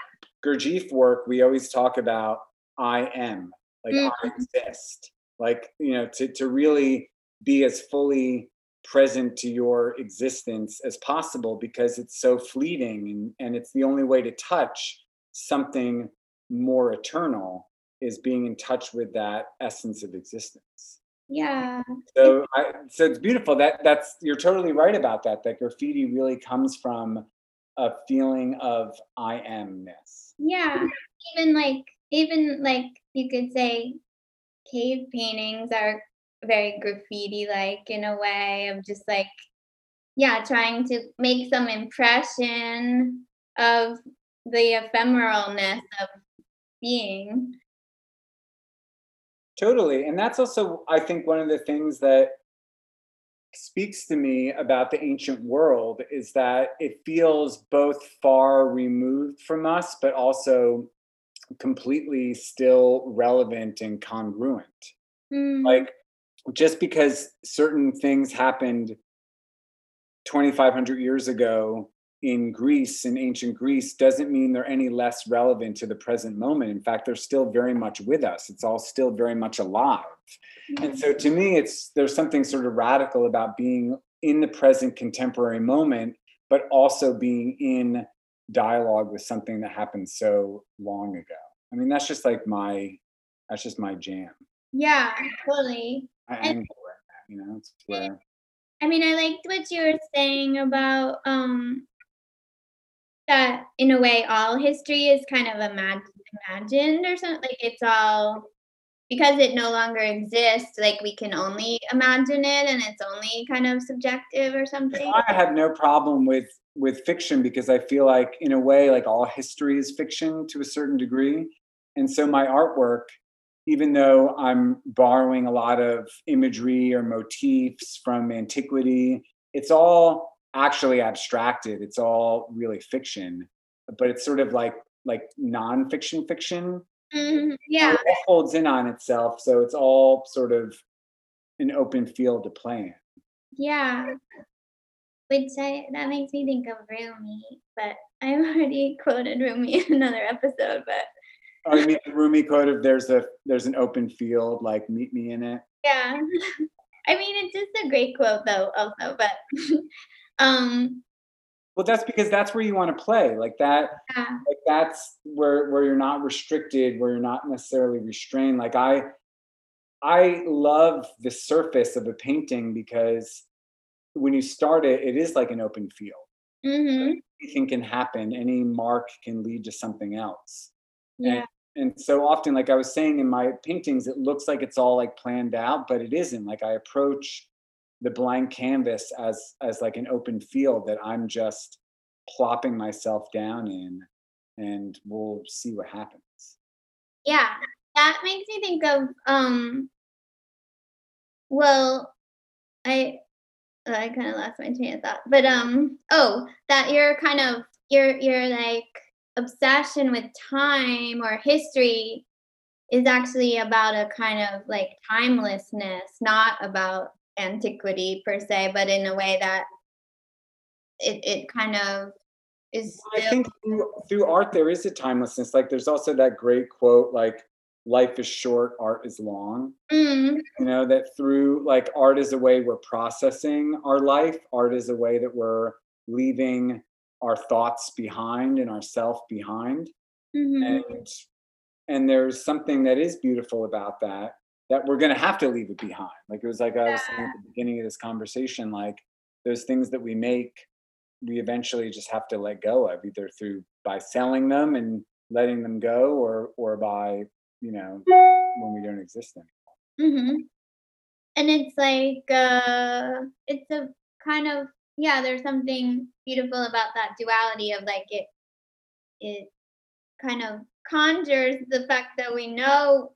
gurdjieff work we always talk about i am like mm-hmm. i exist. Like you know to, to really be as fully present to your existence as possible because it's so fleeting and, and it's the only way to touch something more eternal is being in touch with that essence of existence Yeah. So I so it's beautiful. That that's you're totally right about that. That graffiti really comes from a feeling of I amness. Yeah. Even like even like you could say cave paintings are very graffiti like in a way of just like yeah, trying to make some impression of the ephemeralness of being. Totally. And that's also, I think, one of the things that speaks to me about the ancient world is that it feels both far removed from us, but also completely still relevant and congruent. Mm. Like, just because certain things happened 2,500 years ago in Greece, in ancient Greece, doesn't mean they're any less relevant to the present moment. In fact, they're still very much with us. It's all still very much alive. And so to me, it's there's something sort of radical about being in the present contemporary moment, but also being in dialogue with something that happened so long ago. I mean, that's just like my that's just my jam. Yeah, totally. I And- angle you know, it's where I mean, I liked what you were saying about um that in a way all history is kind of imag- imagined or something. Like it's all because it no longer exists. Like we can only imagine it, and it's only kind of subjective or something. I have no problem with with fiction because I feel like in a way like all history is fiction to a certain degree. And so my artwork even though I'm borrowing a lot of imagery or motifs from antiquity, it's all actually abstracted. It's all really fiction, but it's sort of like like nonfiction fiction. Mhm, Yeah, It folds in on itself, so it's all sort of an open field to play in. yeah. Which I that makes me think of Rumi, but I've already (laughs) quoted Rumi in another episode. But Oh, you mean the Rumi quote of "There's a there's an open field, like meet me in it." yeah, (laughs) I mean it's just a great quote though, also. But (laughs) um, Well, that's because that's where you want to play, like that. yeah, Like that's where where you're not restricted, where you're not necessarily restrained. Like I, I love the surface of a painting because when you start it, it is like an open field. hmm Anything can happen. Any mark can lead to something else. yeah, and so often like i was saying in my paintings it looks like it's all like planned out but it isn't like i approach the blank canvas as as like an open field that i'm just plopping myself down in and we'll see what happens yeah. That makes me think of um. Well, I I kind of lost my train of thought, but um. Oh, that you're kind of you're you're like obsession with time or history is actually about a kind of like timelessness, not about antiquity per se, but in a way that it it kind of is i think through, through art there is a timelessness like there's also that great quote like life is short art is long. Mm, you know that through like art is a way we're processing our life art is a way that we're leaving our thoughts behind and ourself behind. Mhm, and and there's something that is beautiful about that that we're going to have to leave it behind. Like it was like i was saying at the beginning of this conversation like those things that we make we eventually just have to let go of either through by selling them and letting them go or or by you know when we don't exist anymore. Mhm. And it's like uh it's a kind of yeah, there's something beautiful about that duality of like it it kind of conjures the fact that we know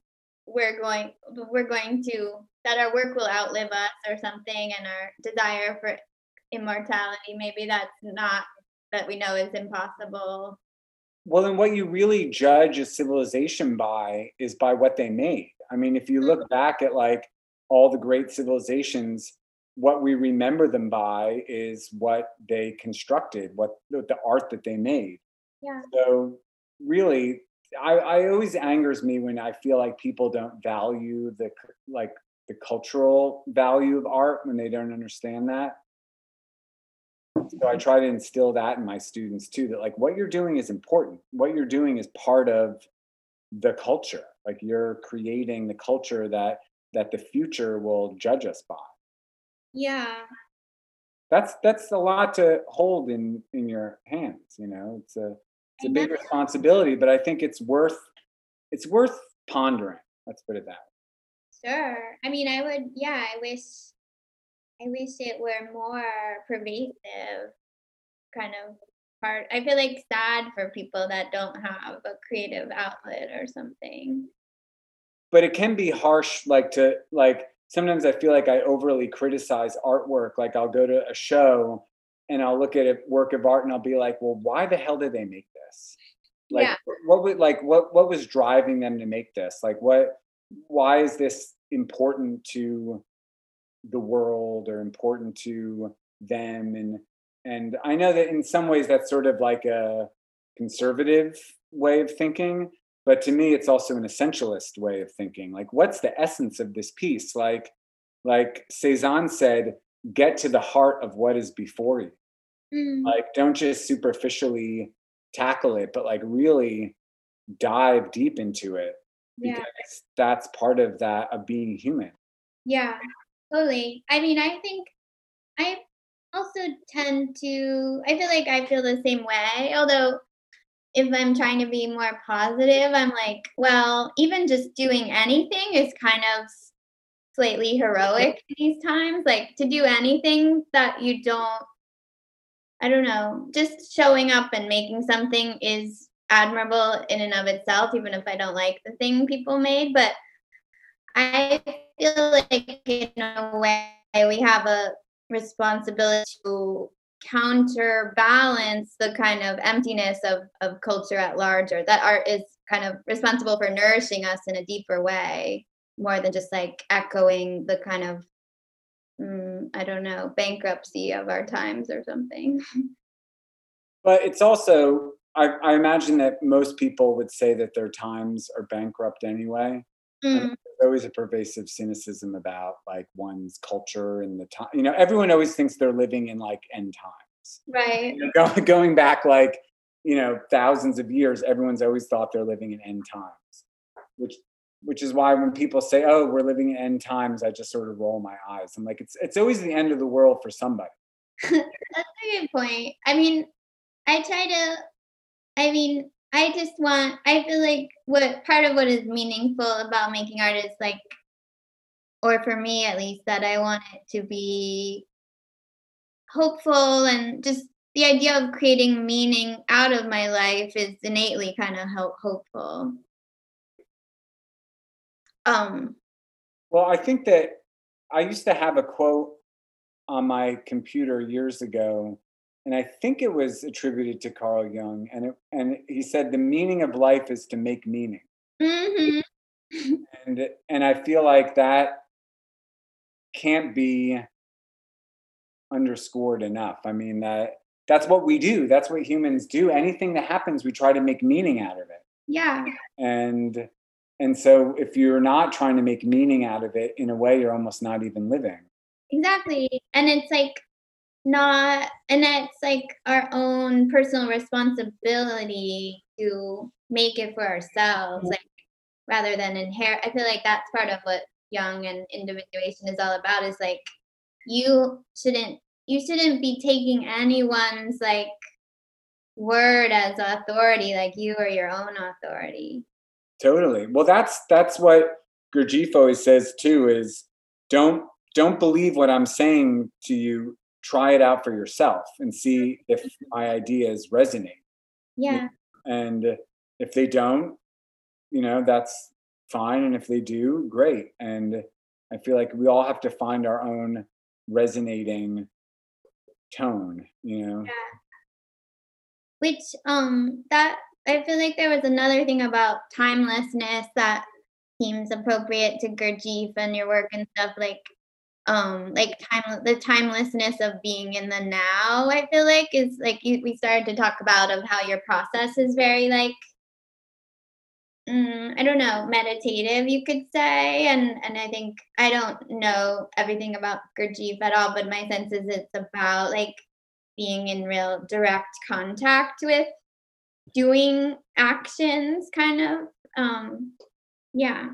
we're going we're going to that our work will outlive us or something and our desire for immortality maybe that's not that we know is impossible Well, then what you really judge a civilization by is by what they made. I mean, if you look mm-hmm. back at like all the great civilizations, what we remember them by is what they constructed, what the, art that they made. yeah So really, I, I always angers me when I feel like people don't value the like the cultural value of art when they don't understand that. So I try to instill that in my students too, that like what you're doing is important. What you're doing is part of the culture. Like you're creating the culture that that the future will judge us by. Yeah. That's that's a lot to hold in in your hands, you know. It's a it's I a big know. responsibility, but I think it's worth it's worth pondering. Let's put it that way. Sure. I mean, I would, yeah, I wish, I wish it were more pervasive, kind of part. I feel like sad for people that don't have a creative outlet or something. But it can be harsh, like to like sometimes I feel like I overly criticize artwork. Like I'll go to a show and I'll look at a work of art and I'll be like, well, why the hell did they make this? Like Yeah. what would like what what was driving them to make this? Like what why is this important to the world or important to them and and I know that in some ways that's sort of like a conservative way of thinking but to me it's also an essentialist way of thinking like what's the essence of this piece like like Cezanne said get to the heart of what is before you Mm, like don't just superficially tackle it but like really dive deep into it yeah. because that's part of that of being human Yeah, totally. I mean, I think I also tend to, I feel like I feel the same way. Although, if I'm trying to be more positive, I'm like, well, even just doing anything is kind of slightly heroic these times. Like to do anything that you don't, I don't know, just showing up and making something is admirable in and of itself, even if I don't like the thing people made. But I feel like in a way we have a responsibility to counterbalance the kind of emptiness of, of culture at large or that art is kind of responsible for nourishing us in a deeper way more than just like echoing the kind of mm, i don't know bankruptcy of our times or something. (laughs) But it's also I, I imagine that most people would say that their times are bankrupt anyway. Mm, always a pervasive cynicism about like one's culture and the time you know everyone always thinks they're living in like end times. Right. You know, (laughs) go, going back like you know thousands of years everyone's always thought they're living in end times which which is why when people say oh we're living in end times i just sort of roll my eyes. I'm like it's it's always the end of the world for somebody. (laughs) That's a good point. I mean, I try to, I mean, I just want, I feel like what part of what is meaningful about making art is like, or for me at least, that I want it to be hopeful and just the idea of creating meaning out of my life is innately kind of ho- hopeful. Um, Well, I think that I used to have a quote on my computer years ago, and I think it was attributed to Carl Jung, and it, and he said the meaning of life is to make meaning, mhm. and and I feel like that can't be underscored enough. I mean that that's what we do. That's what humans do. Anything that happens, we try to make meaning out of it. yeah. And and so if you're not trying to make meaning out of it, in a way, you're almost not even living. Exactly. And it's like not and it's like our own personal responsibility to make it for ourselves, like rather than inherit I feel like that's part of what Jung and individuation is all about is like you shouldn't you shouldn't be taking anyone's like word as authority like you are your own authority. Totally. Well, that's that's what Gurdjieff always says too. Is don't don't believe what I'm saying to you. Try it out for yourself and see if my ideas resonate. Yeah. And if they don't, you know, that's fine. And if they do, great. And I feel like we all have to find our own resonating tone. You know. Yeah. Which um that I feel like there was another thing about timelessness that seems appropriate to Gurdjieff and your work and stuff like um like time the timelessness of being in the now I feel like is like you, we started to talk about of how your process is very like mm, I don't know meditative you could say and and I think I don't know everything about Gurdjieff at all but my sense is it's about like being in real direct contact with doing actions kind of um yeah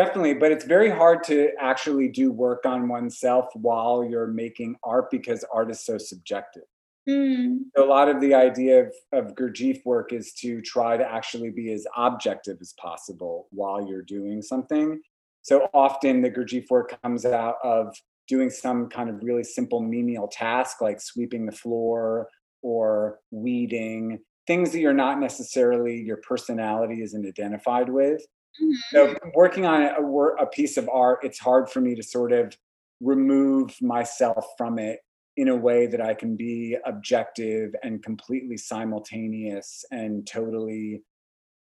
Definitely, but it's very hard to actually do work on oneself while you're making art because art is so subjective. Mm. So a lot of the idea of, of Gurdjieff work is to try to actually be as objective as possible while you're doing something. So often the Gurdjieff work comes out of doing some kind of really simple menial task like sweeping the floor or weeding, things that you're not necessarily, your personality isn't identified with. Mhm. So working on a, a piece of art, it's hard for me to sort of remove myself from it in a way that I can be objective and completely simultaneous and totally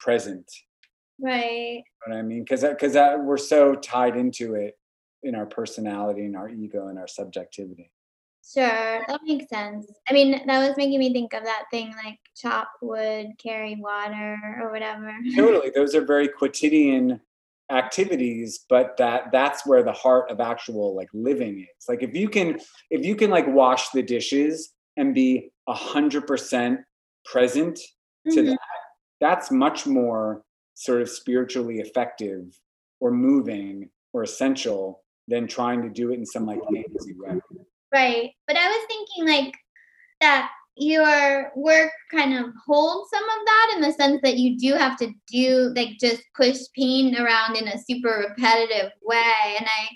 present. Right. You know what I mean? Because because we're so tied into it in our personality and our ego and our subjectivity. Sure, that makes sense. I mean, that was making me think of that thing like chop wood, carry water, or whatever. (laughs) Totally, those are very quotidian activities, but that that's where the heart of actual like living is. Like if you can if you can like wash the dishes and be a hundred percent present to Mhm. that, that's much more sort of spiritually effective or moving or essential than trying to do it in some like fancy way. Right. But I was thinking like that your work kind of holds some of that in the sense that you do have to do like just push paint around in a super repetitive way. And I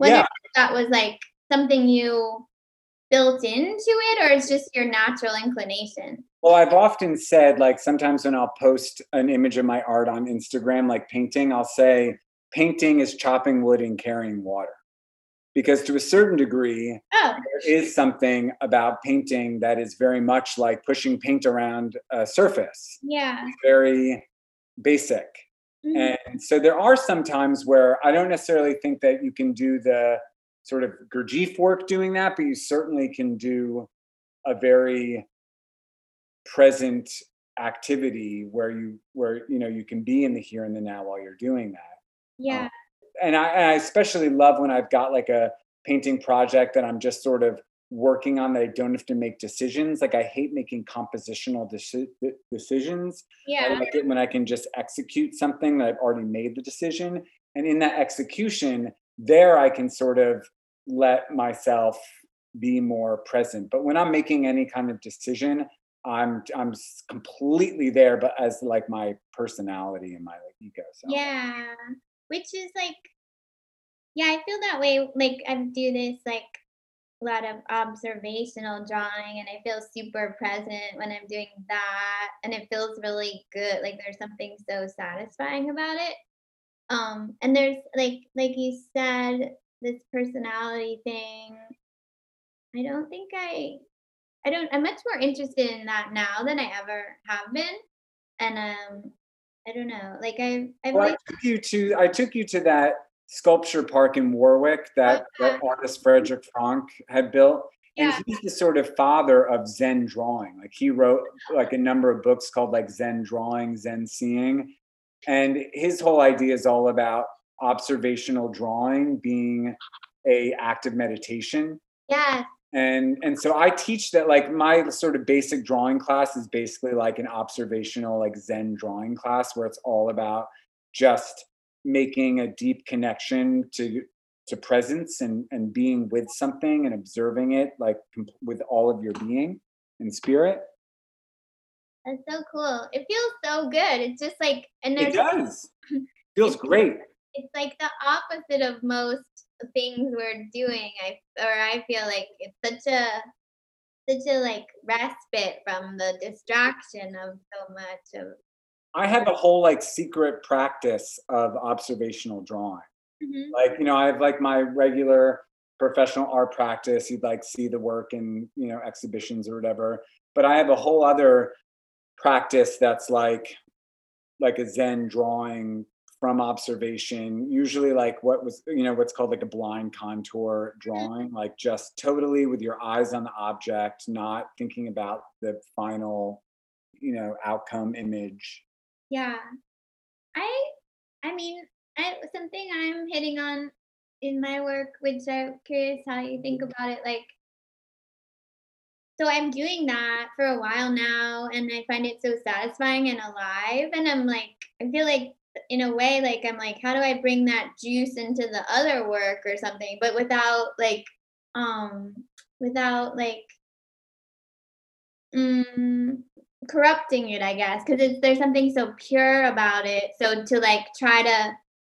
wonder Yeah. if that was like something you built into it or it's just your natural inclination. Well, I've often said, like, sometimes when I'll post an image of my art on Instagram, like painting, I'll say, painting is chopping wood and carrying water. Because to a certain degree, Oh, there is something about painting that is very much like pushing paint around a surface, yeah. it's very basic. Mhm. And so there are some times where I don't necessarily think that you can do the sort of Gurdjieff work doing that, but you certainly can do a very present activity where you where you know you can be in the here and the now while you're doing that. Yeah. And I, and I especially love when I've got like a painting project that I'm just sort of working on that I don't have to make decisions. Like I hate making compositional deci- decisions. I Yeah. like it when I can just execute something that I've already made the decision. And in that execution, there I can sort of let myself be more present. But when I'm making any kind of decision, I'm I'm completely there, but as like my personality and my like ego. So Yeah. Which is like yeah, I feel that way. Like I do this like a lot of observational drawing and I feel super present when I'm doing that and it feels really good. Like there's something so satisfying about it. Um and there's like like you said this personality thing. I don't think I I don't I'm much more interested in that now than I ever have been. And um I don't know. Like I I've well, I took you to I took you to that sculpture park in Warwick that, that artist Frederick Franck had built. And Yeah. he's the sort of father of Zen drawing. Like he wrote like a number of books called like Zen drawing, Zen seeing. And his whole idea is all about observational drawing being a act of meditation. yeah, And and so I teach that like my sort of basic drawing class is basically like an observational like Zen drawing class where it's all about just making a deep connection to to presence and and being with something and observing it like with all of your being and spirit. that's so cool. It feels so good. It's just like and It does. Feels (laughs) great. it's like the opposite of most things we're doing. I or I feel like it's such a such a like respite from the distraction of so much of I have a whole like secret practice of observational drawing. Mhm. like you know i have like my regular professional art practice you'd like see the work in you know exhibitions or whatever but i have a whole other practice that's like like a zen drawing from observation usually like what was you know what's called like a blind contour drawing mm-hmm. like just totally with your eyes on the object not thinking about the final you know outcome image. Yeah. I I mean, I something I'm hitting on in my work, which I'm curious how you think mm-hmm. about it, like so I'm doing that for a while now and I find it so satisfying and alive and I'm like I feel like in a way like I'm like, how do I bring that juice into the other work or something, but without like um without like mm, corrupting it, I guess, because there's something so pure about it. So to like try to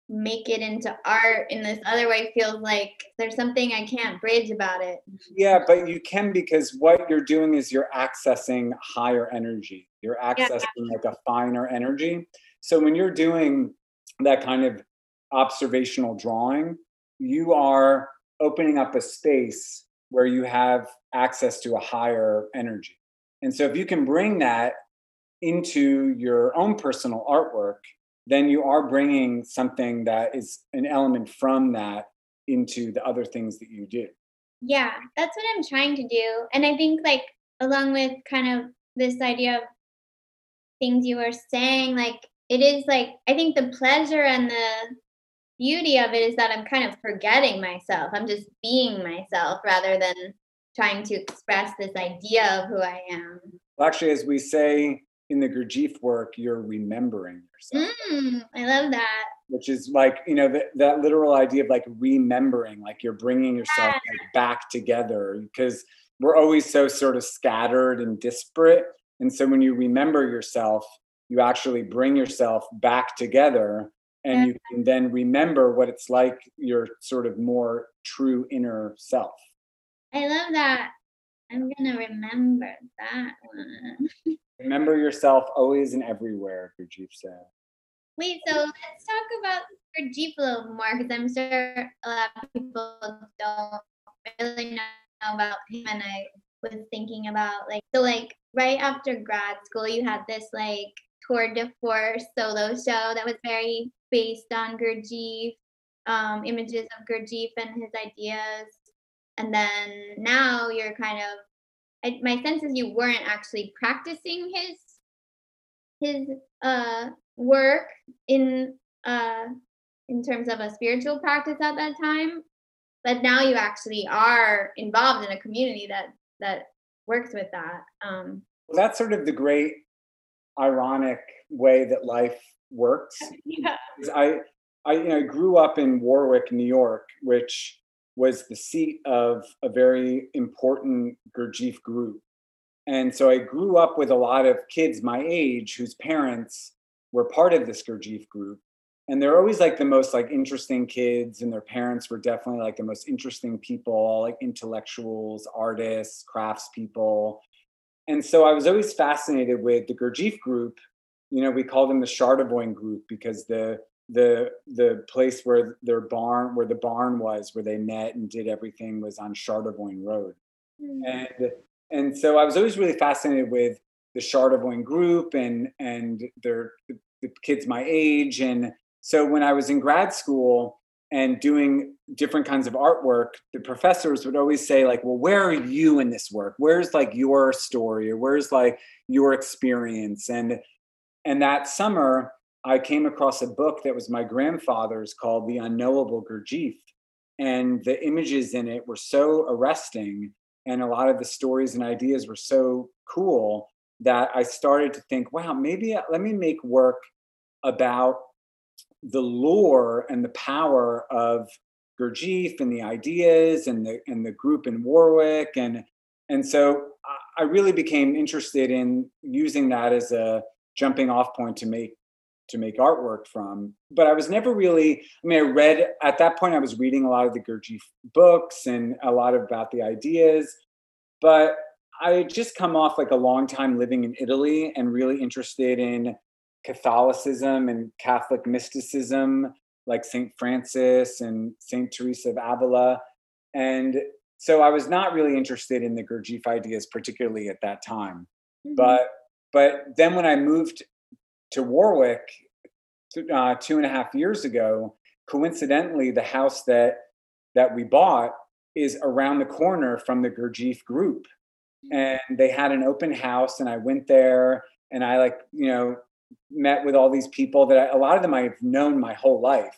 make it into art in this other way feels like there's something I can't bridge about it. Yeah, but you can because what you're doing is you're accessing higher energy. You're accessing yeah. like a finer energy. So when you're doing that kind of observational drawing, you are opening up a space where you have access to a higher energy. And so if you can bring that into your own personal artwork, then you are bringing something that is an element from that into the other things that you do. Yeah, that's what I'm trying to do. And I think like along with kind of this idea of things you were saying, like it is like I think the pleasure and the beauty of it is that I'm kind of forgetting myself. I'm just being myself rather than trying to express this idea of who I am. Well, actually, as we say in the Gurdjieff work, you're remembering yourself. Mm, I love that. Which is like, you know, that, that literal idea of like remembering, like you're bringing yourself yeah. like back together because we're always so sort of scattered and disparate. And so when you remember yourself, you actually bring yourself back together and you can then remember what it's like your sort of more true inner self. I love that. I'm gonna remember that one. (laughs) remember yourself always and everywhere, Gurdjieff said. Wait, so let's talk about Gurdjieff a little more because I'm sure a lot of people don't really know about him and I was thinking about like so like right after grad school you had this like tour de force solo show that was very based on Gurdjieff, um, images of Gurdjieff and his ideas. And then now you're kind of, I, my sense is you weren't actually practicing his his uh, work in uh, in terms of a spiritual practice at that time, but now you actually are involved in a community that that works with that. Um, well, that's sort of the great ironic way that life works. (laughs) Yeah. I, I, you know, grew up in Warwick, New York, which was the seat of a very important Gurdjieff group. And so I grew up with a lot of kids my age whose parents were part of this Gurdjieff group. And they're always like the most like interesting kids, and their parents were definitely like the most interesting people, like intellectuals, artists, craftspeople. And so I was always fascinated with the Gurdjieff group you know, we call them the Chardavoine group because the the the place where their barn where the barn was where they met and did everything was on Chardavoine Road. Mm-hmm. And and so I was always really fascinated with the Chardavoine group and and their the kids my age. And so when I was in grad school and doing different kinds of artwork, the professors would always say, like, well, where are you in this work? Where's like your story or where's like your experience? And and that summer, I came across a book that was my grandfather's called The Unknowable Gurdjieff. And the images in it were so arresting, and a lot of the stories and ideas were so cool that I started to think, wow, maybe let me make work about the lore and the power of Gurdjieff and the ideas and the and the group in Warwick and and so I really became interested in using that as a jumping off point to make to make artwork from. But I was never really, I mean, I read at that point, I was reading a lot of the Gurdjieff books and a lot about the ideas. But I had just come off like a long time living in Italy and really interested in Catholicism and Catholic mysticism, like St. Francis and St. Teresa of Avila. And so I was not really interested in the Gurdjieff ideas, particularly at that time. Mm-hmm. But but then when I moved to Warwick uh, two and a half years ago, coincidentally, the house that that we bought is around the corner from the Gurdjieff group, mm. and they had an open house, and I went there, and I like you know met with all these people that I, a lot of them I've known my whole life,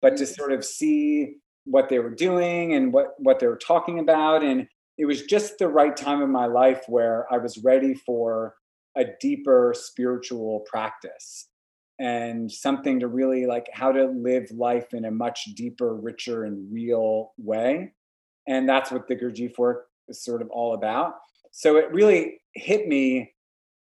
but to mm. sort of see what they were doing and what what they were talking about, and it was just the right time in my life where I was ready for a deeper spiritual practice. and something to really like how to live life in a much deeper, richer, and real way. And that's what the Gurdjieff work is sort of all about. So it really hit me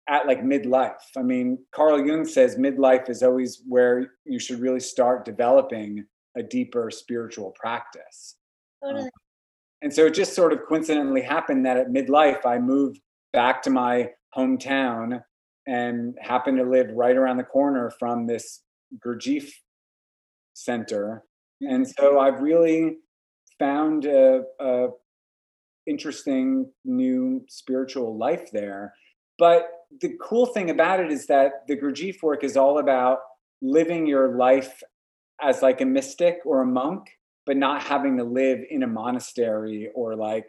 at like midlife. I mean, Carl Jung says midlife is always where you should really start developing a deeper spiritual practice. Totally. Um, and so it just sort of coincidentally happened that at midlife, I moved back to my hometown and happened to live right around the corner from this Gurdjieff center. And Mm-hmm. so I've really found a, a interesting new spiritual life there. But the cool thing about it is that the Gurdjieff work is all about living your life as like a mystic or a monk, but not having to live in a monastery or like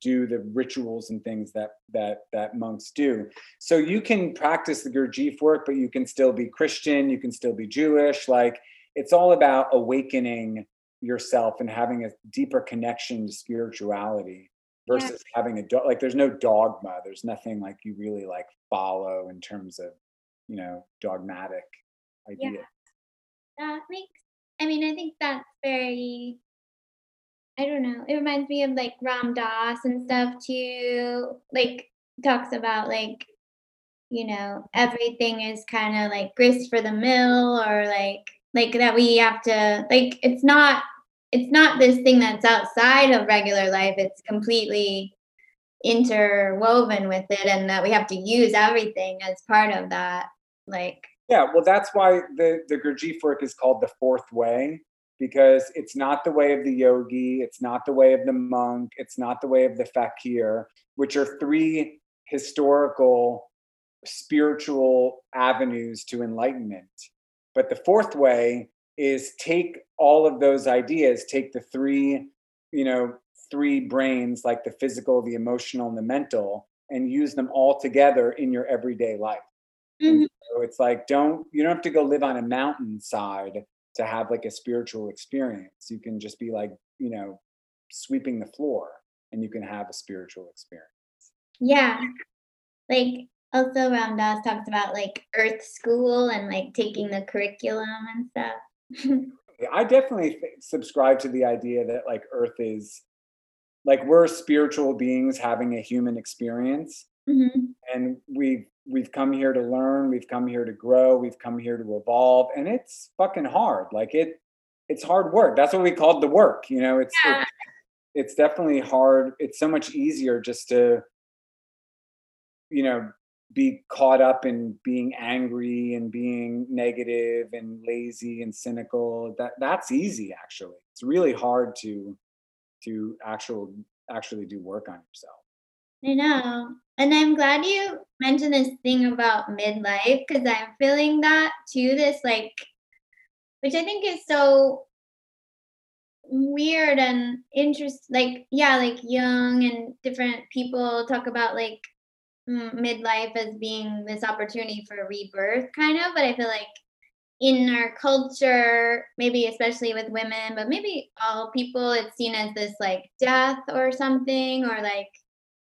do the rituals and things that that that monks do. So you can practice the Gurdjieff work, but you can still be Christian, you can still be Jewish. Like it's all about awakening yourself and having a deeper connection to spirituality Yeah. versus having a dog like there's no dogma there's nothing like you really like follow in terms of you know dogmatic ideas. Yeah. That makes I mean, I think that's very I don't know. It reminds me of like Ram Dass and stuff too. Like talks about like, you know, everything is kind of like grist for the mill or like like that we have to like it's not it's not this thing that's outside of regular life. It's completely interwoven with it and that we have to use everything as part of that. Like yeah well that's why the the Gurdjieff work is called the fourth way because it's not the way of the yogi it's not the way of the monk it's not the way of the fakir which are three historical spiritual avenues to enlightenment but the fourth way is take all of those ideas take the three you know three brains like the physical the emotional and the mental and use them all together in your everyday life mhm. so it's like don't you don't have to go live on a mountainside to have like a spiritual experience you can just be like you know sweeping the floor and you can have a spiritual experience Yeah. Like also Ram Dass talks about like Earth School and like taking the curriculum and stuff. (laughs) I definitely subscribe to the idea that like Earth is like we're spiritual beings having a human experience, Mhm. and we've we've come here to learn, we've come here to grow, we've come here to evolve, and it's fucking hard. Like it, it's hard work. That's what we called the work. You know, it's Yeah. it's, it's definitely hard. It's so much easier just to, you know, be caught up in being angry and being negative and lazy and cynical that that's easy actually it's really hard to to actual actually do work on yourself I know. And I'm glad you mentioned this thing about midlife because I'm feeling that too. This, like, which I think is so weird and interest like yeah like Jung and different people talk about like midlife as being this opportunity for rebirth kind of but i feel like in our culture maybe especially with women but maybe all people it's seen as this like death or something or like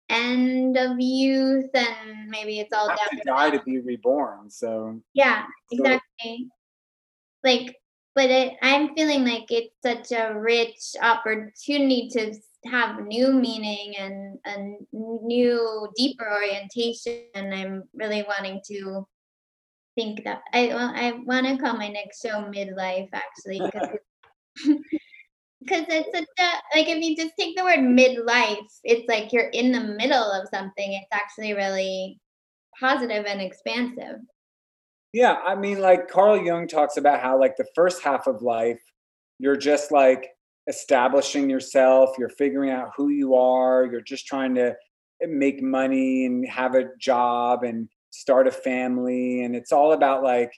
end of youth and maybe it's all down to die to be reborn so yeah, exactly. Like, but it, I'm feeling like it's such a rich opportunity to have new meaning and a new, deeper orientation. And I'm really wanting to think that I I want to call my next show midlife actually because because (laughs) (laughs) it's such a like if you just take the word midlife, it's like you're in the middle of something. It's actually really positive and expansive. yeah i mean like carl jung talks about how like the first half of life you're just like establishing yourself you're figuring out who you are you're just trying to make money and have a job and start a family and it's all about like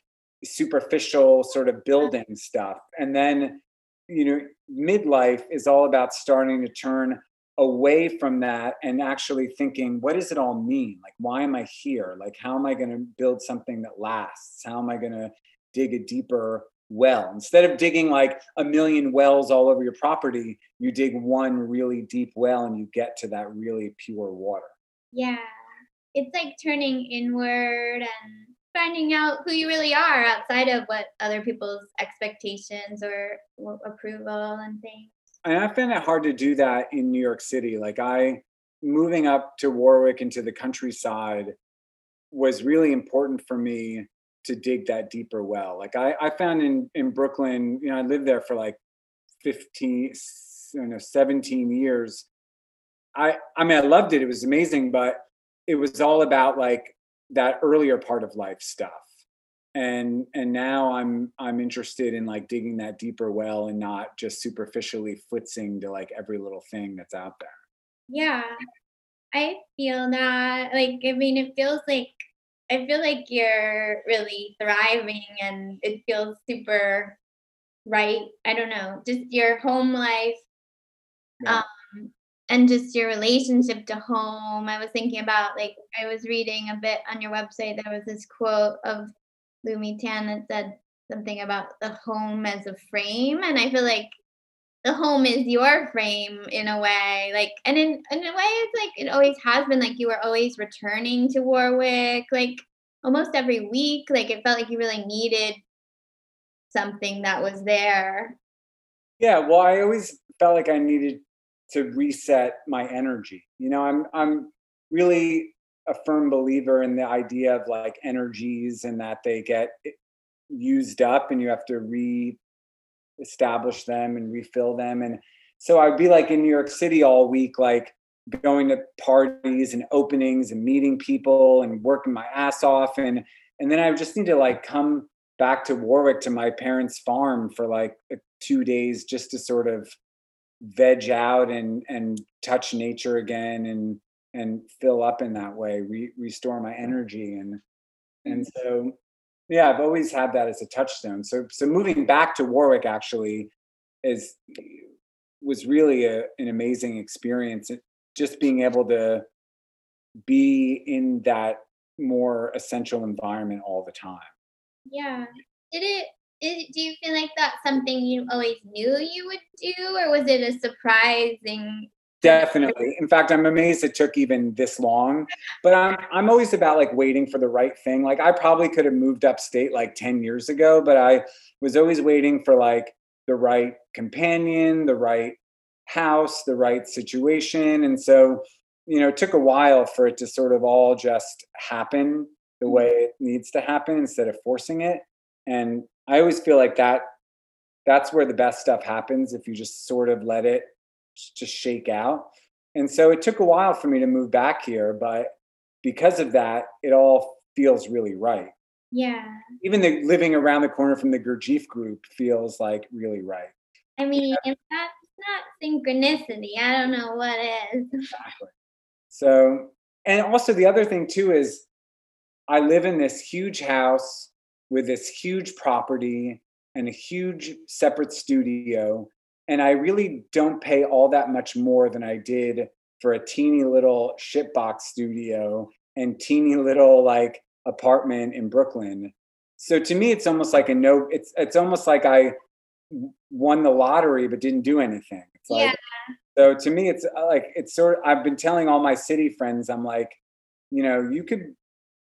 superficial sort of building stuff. And then you know midlife is all about starting to turn away from that and actually thinking what does it all mean? Like why am i here? Like how am i going to build something that lasts? How am i going to dig a deeper well instead of digging like a million wells all over your property you dig one really deep well and you get to that really pure water Yeah. It's like turning inward and finding out who you really are outside of what other people's expectations or approval and things. And I find it hard to do that in New York City. Like I moving up to Warwick into the countryside was really important for me to dig that deeper well. Like I, I found in in Brooklyn, you know, I lived there for like 15, you know, 17 years. I I mean I loved it. It was amazing, but it was all about like that earlier part of life stuff. And and now I'm I'm interested in like digging that deeper well and not just superficially flitzing to like every little thing that's out there. Yeah. I feel that like I mean it feels like I feel like you're really thriving and it feels super right. I don't know, just your home life. Yeah. Um, and just your relationship to home. I was thinking about like I was reading a bit on your website. There was this quote of Lumi Tan that said something about the home as a frame, and I feel like the home is your frame in a way. Like, and in in a way, it's like it always has been. Like you were always returning to Warwick, like almost every week. Like it felt like you really needed something that was there. Yeah, well, I always felt like I needed to reset my energy. You know, I'm I'm really a firm believer in the idea of like energies and that they get eh, used up and you have to re-establish them and refill them. And so I'd be like in New York City all week, like going to parties and openings and meeting people and working my ass off. And and then I just need to like come back to Warwick to my parents' farm for like two days just to sort of veg out and and touch nature again and and fill up in that way re- restore my energy and and mm-hmm. so yeah i've always had that as a touchstone so so moving back to warwick actually is was really a, an amazing experience eh, just being able to be in that more essential environment all the time yeah did it is, do you feel like that's something you always knew you would do, or was it a surprising? Definitely. In fact, I'm amazed it took even this long. But I'm I'm always about like waiting for the right thing. Like I probably could have moved upstate like 10 years ago, but I was always waiting for like the right companion, the right house, the right situation. And so, you know, it took a while for it to sort of all just happen the mm-hmm. way it needs to happen instead of forcing it. And I always feel like that that's where the best stuff happens if you just sort of let it just shake out. And so it took a while for me to move back here, but because of that, it all feels really right. Yeah. Even the living around the corner from the Gurdjieff group feels like really right. I mean, yeah. if that's not synchronicity, I don't know what is. (laughs) Exactly. So, and also the other thing too is I live in this huge house with this huge property and a huge separate studio. And I really don't pay all that much more than I did for a teeny little shitbox studio and teeny little like apartment in Brooklyn. So to me, it's almost like a no. It's it's almost like I won the lottery but didn't do anything. It's like, yeah. So to me, it's uh, like it's sort. Of, I've been telling all my city friends, I'm like, you know, you could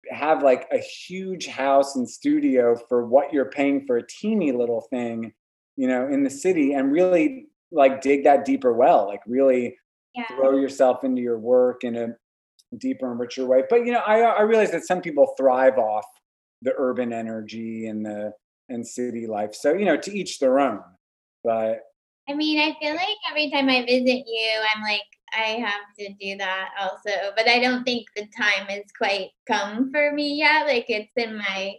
have like a huge house and studio for what you're paying for a teeny little thing, you know, in the city and really like dig that deeper well, like really yeah. throw yourself into your work in a deeper and richer way. But you know, I I realize that some people thrive off the urban energy and the and city life. So, you know, to each their own. But I mean, I feel like every time I visit you, I'm like, I have to do that also. But I don't think the time has quite come for me yet. Like it's in my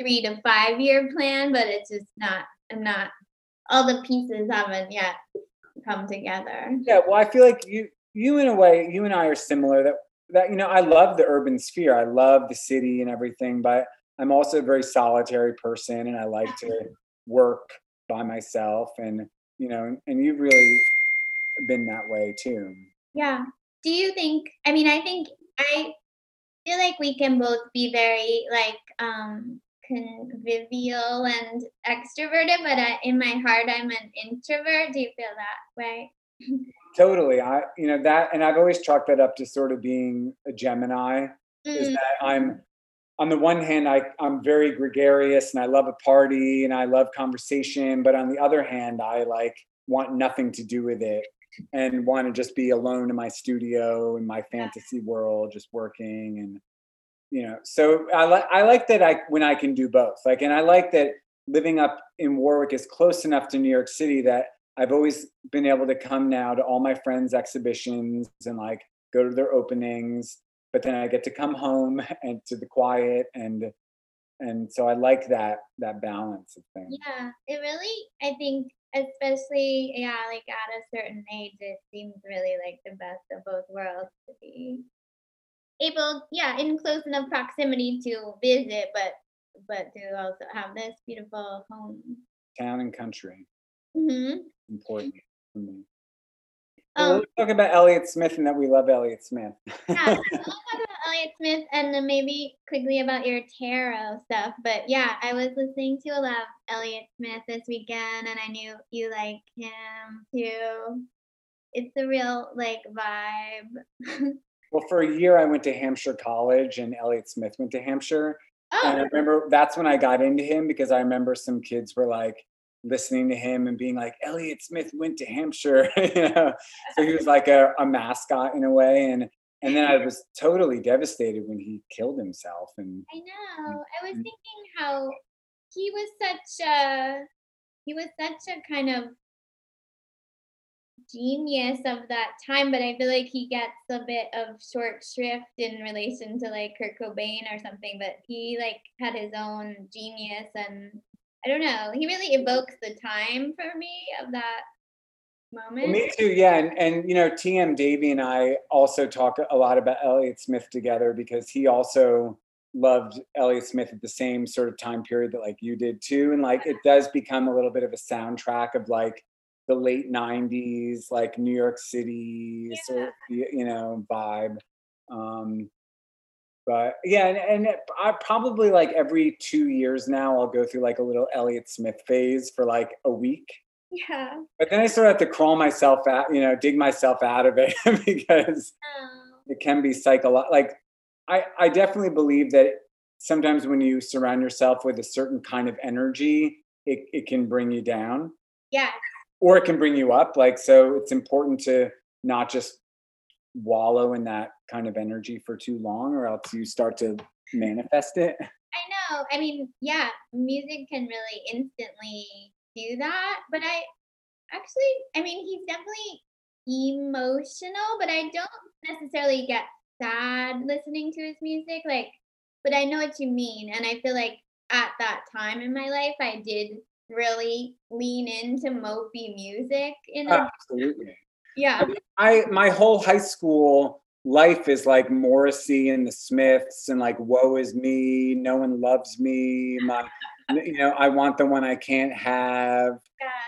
three to five year plan, but it's just not, I'm not, all the pieces haven't yet come together. Yeah. Well, I feel like you, you in a way, you and I are similar that, that, you know, I love the urban sphere. I love the city and everything, but I'm also a very solitary person and I like to work by myself and, you know, and you've really been that way too. Yeah. Do you think I mean, I think I feel like we can both be very like um convivial and extroverted, but I, in my heart I'm an introvert. Do you feel that way? totally. I you know that and I've always chalked that up to sort of being a Gemini mm. is that I'm on the one hand, I, I'm very gregarious and I love a party and I love conversation. But on the other hand, I like want nothing to do with it and want to just be alone in my studio in my fantasy world, just working and you know. So I like I like that I when I can do both. Like, and I like that living up in Warwick is close enough to New York City that I've always been able to come now to all my friends' exhibitions and like go to their openings. But then I get to come home (laughs) and to the quiet and and so I like that that balance of things. Yeah, it really I think especially yeah, like at a certain age it seems really like the best of both worlds to be able yeah, in close enough proximity to visit but but to also have this beautiful home. Town and country. hmm Important for me. Um, let's talk about Elliott Smith and that we love Elliott Smith. yeah, so (laughs) we'll talk about Elliott Smith and then maybe quickly about your tarot stuff. But yeah, I was listening to a lot of Elliott Smith this weekend and I knew you like him too. It's a real like vibe. (laughs) well, for a year I went to Hampshire College and Elliott Smith went to Hampshire. Oh. And I remember that's when I got into him because I remember some kids were like listening to him and being like, Elliott Smith went to Hampshire, (laughs) you know. So he was like a, a mascot in a way. And and then I was totally devastated when he killed himself. And I know. I was thinking how he was such a he was such a kind of genius of that time, but I feel like he gets a bit of short shrift in relation to like Kurt Cobain or something, but he like had his own genius and I don't know. He really evokes the time for me of that moment. me too, yeah. And and you know, TM Davy and I also talk a lot about Elliott Smith together because he also loved Elliott Smith at the same sort of time period that like you did too. And like it does become a little bit of a soundtrack of like the late 90s, like New York City sort of you know, vibe. Um but yeah, and, and I probably like every two years now I'll go through like a little Elliott Smith phase for like a week Yeah. but then I sort of have to crawl myself out, you know, dig myself out of it (laughs) because Oh, it can be psychological. Like, I, I definitely believe that sometimes when you surround yourself with a certain kind of energy, it, it can bring you down yeah. Or it can bring you up. Like, so it's important to not just wallow in that kind of energy for too long or else you start to manifest it. I know. I mean, yeah, music can really instantly do that. But I actually, I mean, he's definitely emotional, but I don't necessarily get sad listening to his music. Like, but I know what you mean. And I feel like at that time in my life, I did really lean into mopey music in a, Absolutely. yeah. I my whole high school life is like Morrissey and the Smiths and like woe is me, no one loves me, my you know, I want the one I can't have,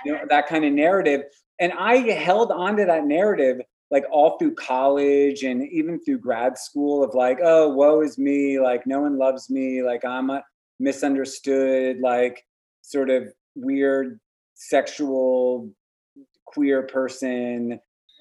you know, that kind of narrative. And I held on to that narrative like all through college and even through grad school of like, oh, woe is me, like no one loves me, like I'm a misunderstood, like sort of weird sexual queer person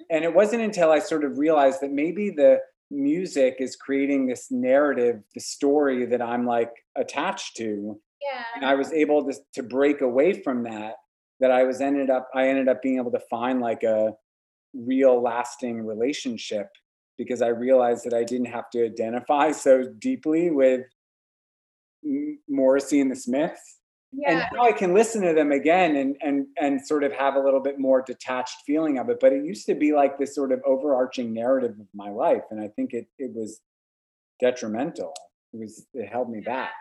and it wasn't until I sort of realized that maybe the music is creating this narrative, the story that I'm like attached to. Yeah. And I was able to, to break away from that, that I was ended up, I ended up being able to find like a real lasting relationship because I realized that I didn't have to identify (laughs) so deeply with Morrissey and the Smiths and now I can listen to them again and and and sort of have a little bit more detached feeling of it. But it used to be like this sort of overarching narrative of my life, and I think it it was detrimental. It was it held me back.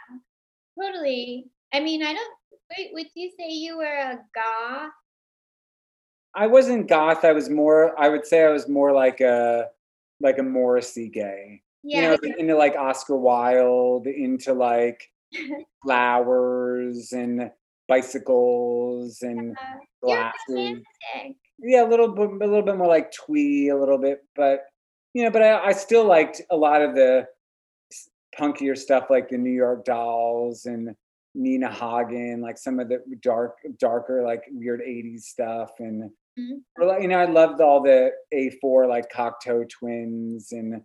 Totally. I mean, I don't, wait, would you say you were a goth? I wasn't goth. I was more. I would say I was more like a like a Morrissey gay. You Yeah. know, into like Oscar Wilde, into like flowers and bicycles and Uh, You're glasses. Yeah, a little bit, a little bit more like twee, a little bit, but you know, but I, I still liked a lot of the punkier stuff, like the New York Dolls and Nina Hagen, like some of the dark, darker, like weird '80s stuff, and Mhm. you know, I loved all the A4 like Cocteau Twins and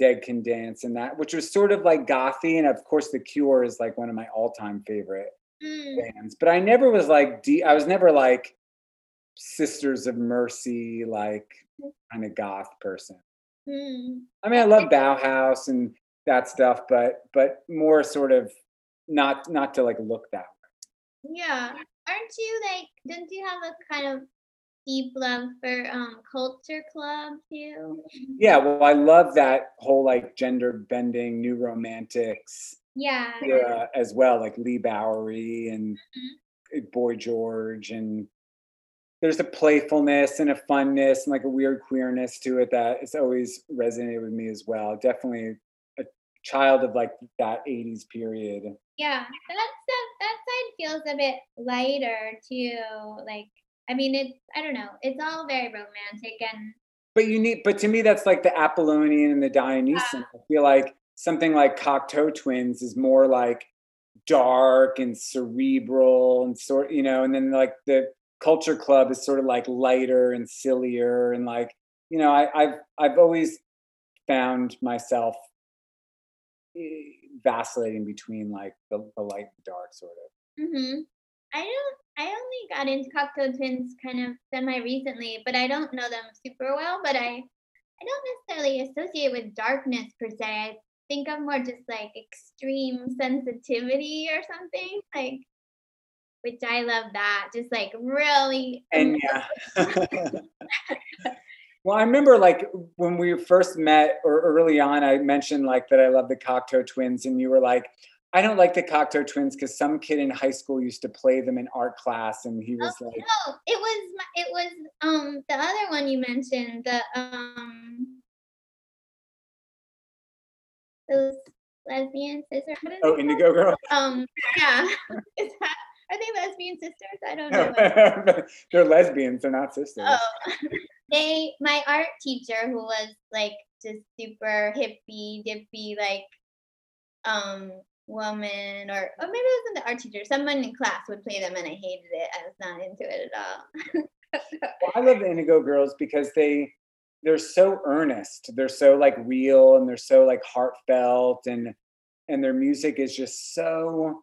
Dead Can Dance and that, which was sort of like gothy. And of course, The Cure is like one of my all time favorite Mm, bands. But I never was like, de- I was never like Sisters of Mercy, like kind of goth person. mm. I mean, I love Bauhaus and that stuff, but but more sort of not not to like look that way. Yeah. Aren't you like, don't you have a kind of deep love for um Culture Club too? Yeah, well, I love that whole like gender bending, new romantics Yeah. era as well, like Leigh Bowery and Mhm. Boy George, and there's a playfulness and a funness and like a weird queerness to it that it's always resonated with me as well. Definitely a child of like that 80s period. Yeah. That stuff, that side feels a bit lighter too. Like, I mean, it's, I don't know, it's all very romantic and But you need, but to me, that's like the Apollonian and the Dionysian. I feel like something like Cocteau Twins is more like dark and cerebral and sort, you know, and then like the Culture Club is sort of like lighter and sillier and like, you know, I, I've I've always found myself eh, vacillating between like the, the light and dark sort of. mm-hmm. I don't. I only got into Cocteau Twins kind of semi recently, but I don't know them super well. But I, I don't necessarily associate with darkness per se. I think of more just like extreme sensitivity or something like, which I love that. Just like really. And (laughs) yeah. (laughs) well, I remember like when we first met or early on, I mentioned like that I love the Cocteau twins, and you were like, I don't like the Cocteau twins because some kid in high school used to play them in art class, and he was Oh, like, no, it was it was um the other one you mentioned the um those lesbian sisters. "Oh, Indigo Girl." Um yeah. (laughs) Is that are they lesbian sisters? I don't know. (laughs) They're lesbians. They're not sisters. Oh, (laughs) they my art teacher who was like just super hippie dippy like um woman or or maybe it wasn't the art teacher someone in class would play them and i hated it i was not into it at all (laughs) Well, I love the Indigo Girls because they they're so earnest. They're so like real and they're so like heartfelt and and their music is just so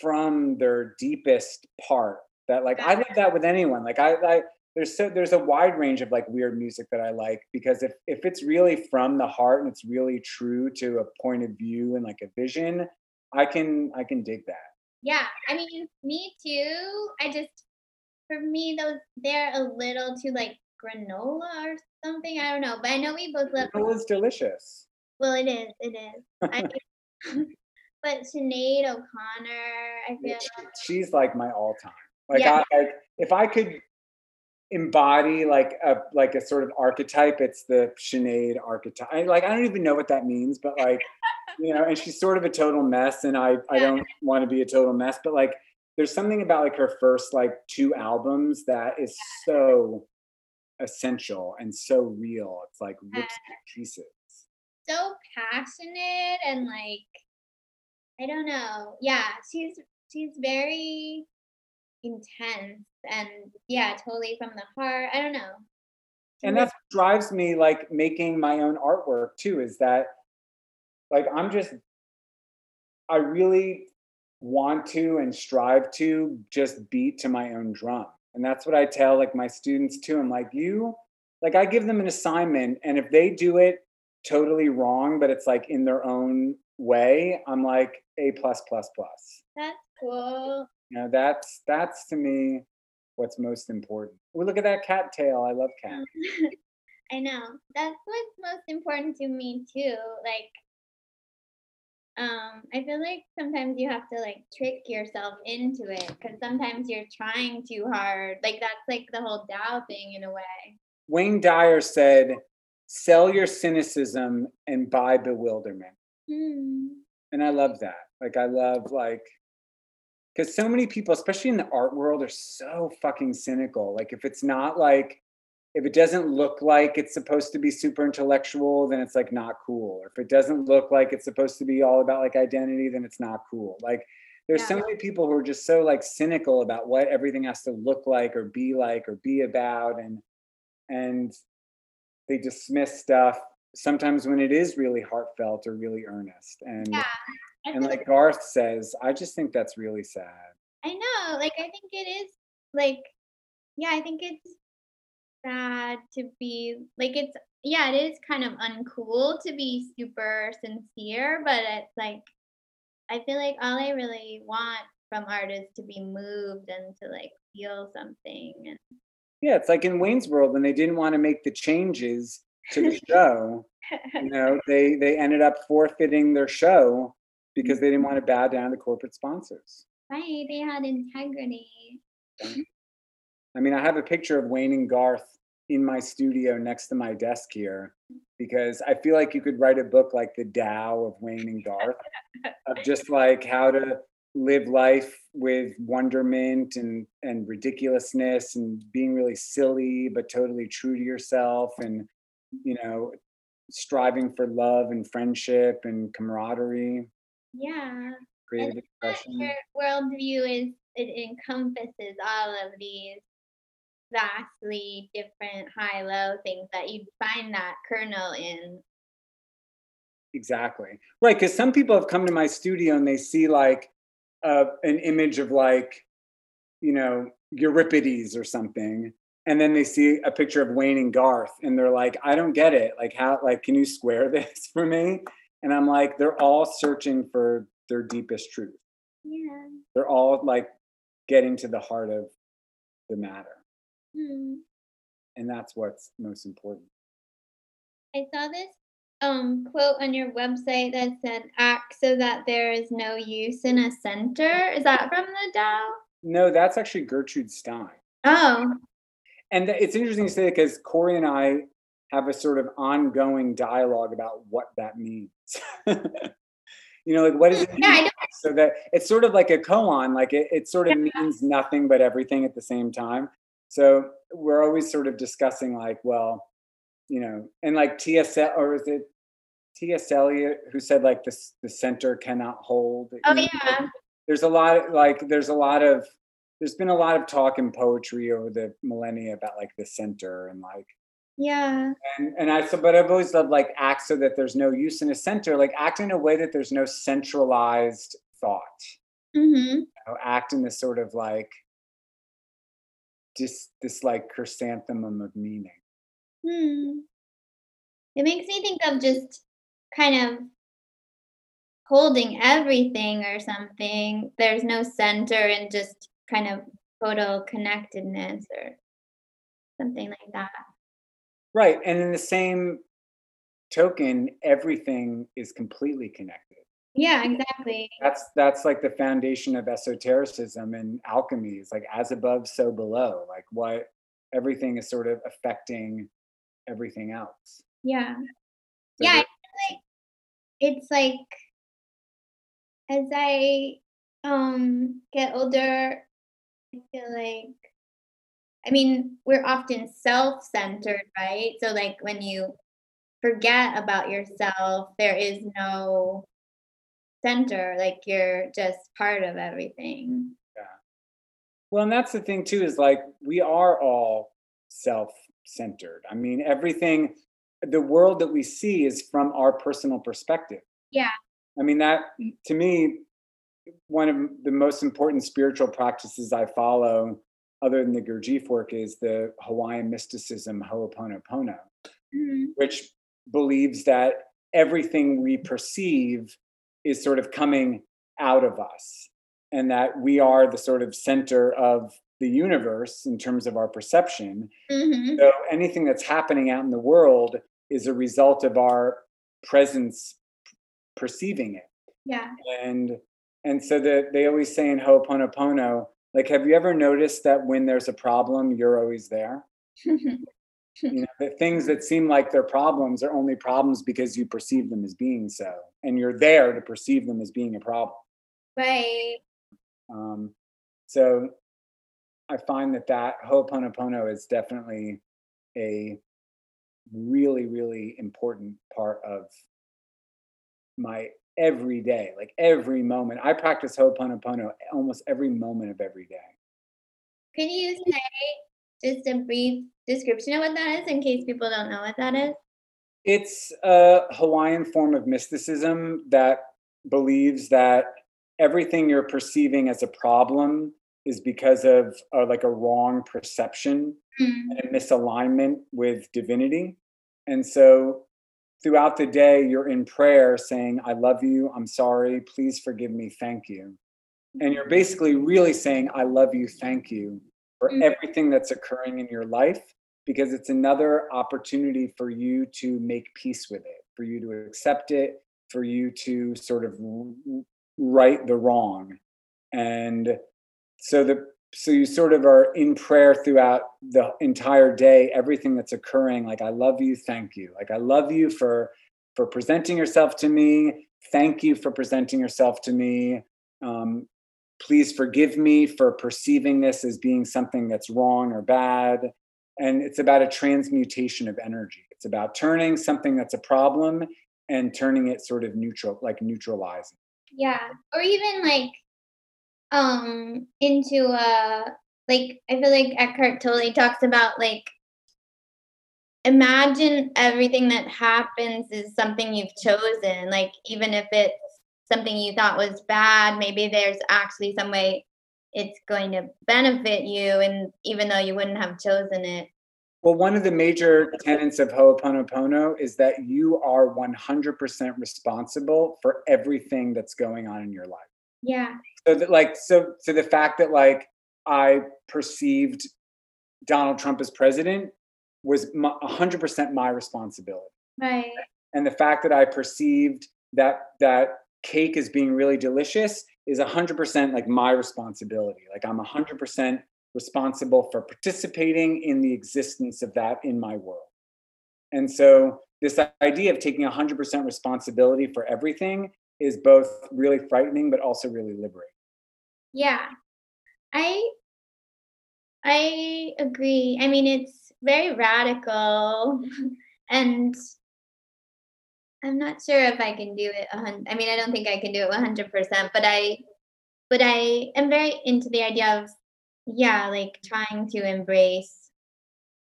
from their deepest part that like I love that with anyone. Like I I there's so there's a wide range of like weird music that I like because if if it's really from the heart and it's really true to a point of view and like a vision, I can I can dig that. yeah i mean me too i just for me those they're a little too like granola or something i don't know but i know we both love It was delicious. well it is it is I, (laughs) but Sinead o'connor i feel she's like my all time. Like Yeah. I like if I could embody like a like a sort of archetype, it's the Sinead archetype. I, like I don't even know what that means, but like (laughs) you know, and she's sort of a total mess, and I I don't want to be a total mess, but like there's something about like her first like two albums that is so essential and so real. It's like rips pieces. so passionate and like I don't know. Yeah, she's she's very intense and yeah, totally from the heart. I don't know. and that's what drives me like making my own artwork too is that like i'm just i really want to and strive to just beat to my own drum and that's what i tell like my students too i'm like you like i give them an assignment and if they do it totally wrong but it's like in their own way i'm like a plus plus plus That's cool. You know that's that's to me what's most important well look at that cat tail i love cat (laughs) I know. That's what's most important to me too. Like um I feel like sometimes you have to like trick yourself into it cuz sometimes you're trying too hard. Like that's like the whole Tao thing in a way. Wayne Dyer said, sell your cynicism and buy bewilderment. Hmm. And I love that. Like, I love, like, because so many people, especially in the art world, are so fucking cynical. Like, if it's not like, if it doesn't look like it's supposed to be super intellectual, then it's like not cool. Or if it doesn't look like it's supposed to be all about like identity, then it's not cool. Like, there's so many people who are just so like cynical about what everything has to look like or be like or be about and and they dismiss stuff sometimes when it is really heartfelt or really earnest. And Yeah. And like Garth says, I just think that's really sad. I know, like, I think it is, like yeah, I think it's sad to be like, it's yeah, it is kind of uncool to be super sincere, but it's like I feel like all I really want from art is to be moved and to, like, feel something and Yeah, it's like in Wayne's World when they didn't want to make the changes to the (laughs) show, you know, they they ended up forfeiting their show because they didn't want to bow down to corporate sponsors. Right, they had integrity. I mean, I have a picture of Wayne and Garth in my studio next to my desk here because I feel like you could write a book like The Tao of Wayne and Garth of (laughs) just like how to live life with wonderment and and ridiculousness and being really silly but totally true to yourself and you know striving for love and friendship and camaraderie Yeah. creative And expression your worldview is it encompasses all of these vastly different high-low things that you find that kernel in. Exactly. Right, because some people have come to my studio and they see like uh, an image of like, you know, Euripides or something, and then they see a picture of Wayne and Garth, and they're like, I don't get it. Like, how? Like, can you square (laughs) this for me? And I'm like, they're all searching for their deepest truth. Yeah. They're all like getting to the heart of the matter, Hmm. and that's what's most important. I saw this um quote on your website that said act so that there is no use in a center. Is that from the Tao? No, that's actually Gertrude Stein. Oh. and it's interesting to say because Corey and I have a sort of ongoing dialogue about what that means. (laughs) you know, like what does it mean? Yeah. So that it's sort of like a koan, like it, it sort of means nothing but everything at the same time. So we're always sort of discussing like, well, you know, and like T.S. Or is it T.S. Eliot who said like this the center cannot hold. Oh you know, yeah. there's a lot of, like there's a lot of there's been a lot of talk in poetry over the millennia about like the center and like Yeah. and and I so but I've always loved like act so that there's no use in a center, like act in a way that there's no centralized thought. Mhm. You know, act in this sort of like just this like chrysanthemum of meaning. Hmm. It makes me think of just kind of holding everything or something. There's no center and just kind of total connectedness or something like that. Right. And in the same token, everything is completely connected. Yeah, exactly. That's that's like the foundation of esotericism and alchemy. It's like as above, so below. Like what everything is sort of affecting everything else. Yeah. So Yeah, I feel like it's like as I um get older, I feel like I mean, we're often self-centered, right? So like when you forget about yourself, there is no center, like you're just part of everything. Yeah. Well, and that's the thing too, is like we are all self-centered. I mean, everything, the world that we see is from our personal perspective. Yeah. I mean, that to me, one of the most important spiritual practices I follow, other than the Gurdjieff work, is the Hawaiian mysticism Ho'oponopono, Mhm. which believes that everything we perceive is sort of coming out of us and that we are the sort of center of the universe in terms of our perception. Mhm. So anything that's happening out in the world is a result of our presence perceiving it. Yeah. And and so that they always say in Ho'oponopono, like, have you ever noticed that when there's a problem, you're always there? (laughs) You know, the things that seem like they're problems are only problems because you perceive them as being so, and you're there to perceive them as being a problem. right. Um, so I find that that Ho'oponopono is definitely a really, really important part of my everyday, like every moment. I practice Ho'oponopono almost every moment of every day. Can you say just a brief description of what that is in case people don't know what that is? It's a Hawaiian form of mysticism that believes that everything you're perceiving as a problem is because of uh, like a wrong perception Mm. and a misalignment with divinity. And so throughout the day, you're in prayer saying, I love you, I'm sorry, please forgive me, thank you. And you're basically really saying, I love you, thank you for Mm. everything that's occurring in your life, because it's another opportunity for you to make peace with it, for you to accept it, for you to sort of right the wrong. And so the so you sort of are in prayer throughout the entire day everything that's occurring like i love you thank you. Like i love you for for presenting yourself to me. Thank you for presenting yourself to me. Um, please forgive me for perceiving this as being something that's wrong or bad. And it's about a transmutation of energy. It's about turning something that's a problem and turning it sort of neutral like neutralizing. Yeah. Or even like um into uh like I feel like Eckhart Tolle talks about like imagine everything that happens is something you've chosen. Like even if it's something you thought was bad, maybe there's actually some way it's going to benefit you and even though you wouldn't have chosen it. Well, one of the major tenets of Ho'oponopono is that you are 100% responsible for everything that's going on in your life. Yeah. So that like so so the fact that like I perceived Donald Trump as president was my, 100% my responsibility. Right. And the fact that I perceived that that cake is being really delicious is 100% like my responsibility. Like I'm 100% responsible for participating in the existence of that in my world. And so this idea of taking 100% responsibility for everything is both really frightening but also really liberating. Yeah. I I agree. I mean, it's very radical (laughs) and I'm not sure if I can do it. I mean, I don't think I can do it 100%, but I but I am very into the idea of yeah, like trying to embrace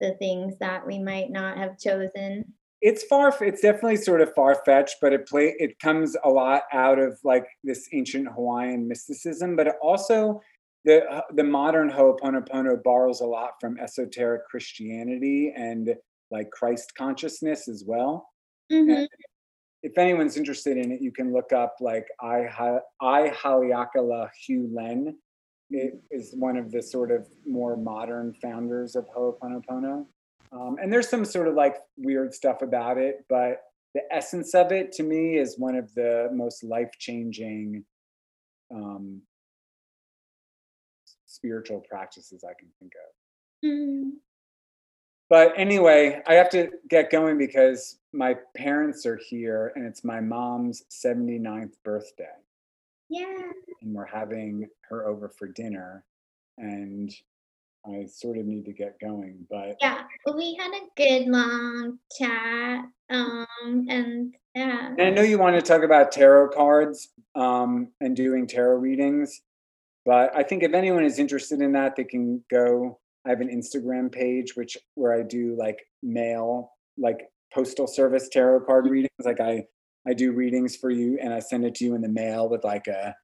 the things that we might not have chosen. It's far it's definitely sort of far-fetched, but it play it comes a lot out of like this ancient Hawaiian mysticism, but it also the uh, the modern Ho'oponopono borrows a lot from esoteric Christianity and like Christ consciousness as well. Mhm. If anyone's interested in it, you can look up like I I Haleakala Hew Len. It is one of the sort of more modern founders of Ho'oponopono. Um, and there's some sort of like weird stuff about it, but the essence of it to me is one of the most life changing um, spiritual practices I can think of. Mm. But anyway, I have to get going because my parents are here and it's my mom's 79th birthday. Yeah. And we're having her over for dinner. And I sort of need to get going. But Yeah. We had a good long chat. Um and yeah. and I know you want to talk about tarot cards um, and doing tarot readings. But I think if anyone is interested in that, they can go. I have an Instagram page which where I do like mail, like postal service tarot card readings. Like I I do readings for you and I send it to you in the mail with like a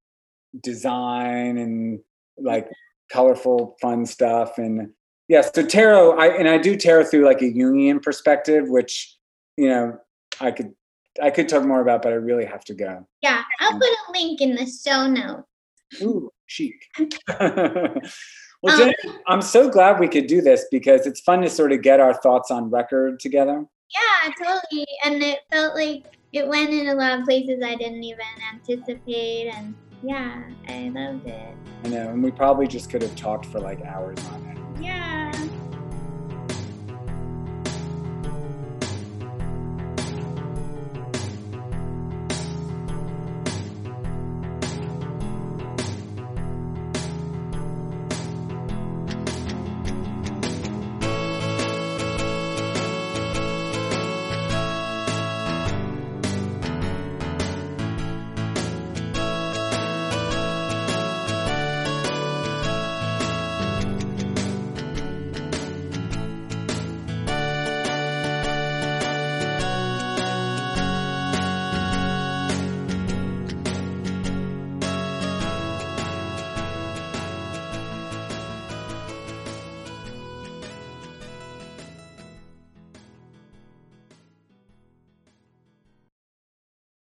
design and like colorful fun stuff and yeah so tarot i and i do tarot through like a jungian perspective which you know i could i could talk more about but i really have to go Yeah. I'll put a link in the show notes. ooh chic (laughs) (laughs) Um, well Jen, i'm so glad we could do this because it's fun to sort of get our thoughts on record together Yeah, totally. And it felt like it went in a lot of places I didn't even anticipate. And yeah, I loved it. i know and we probably just could have talked for like hours on it Yeah.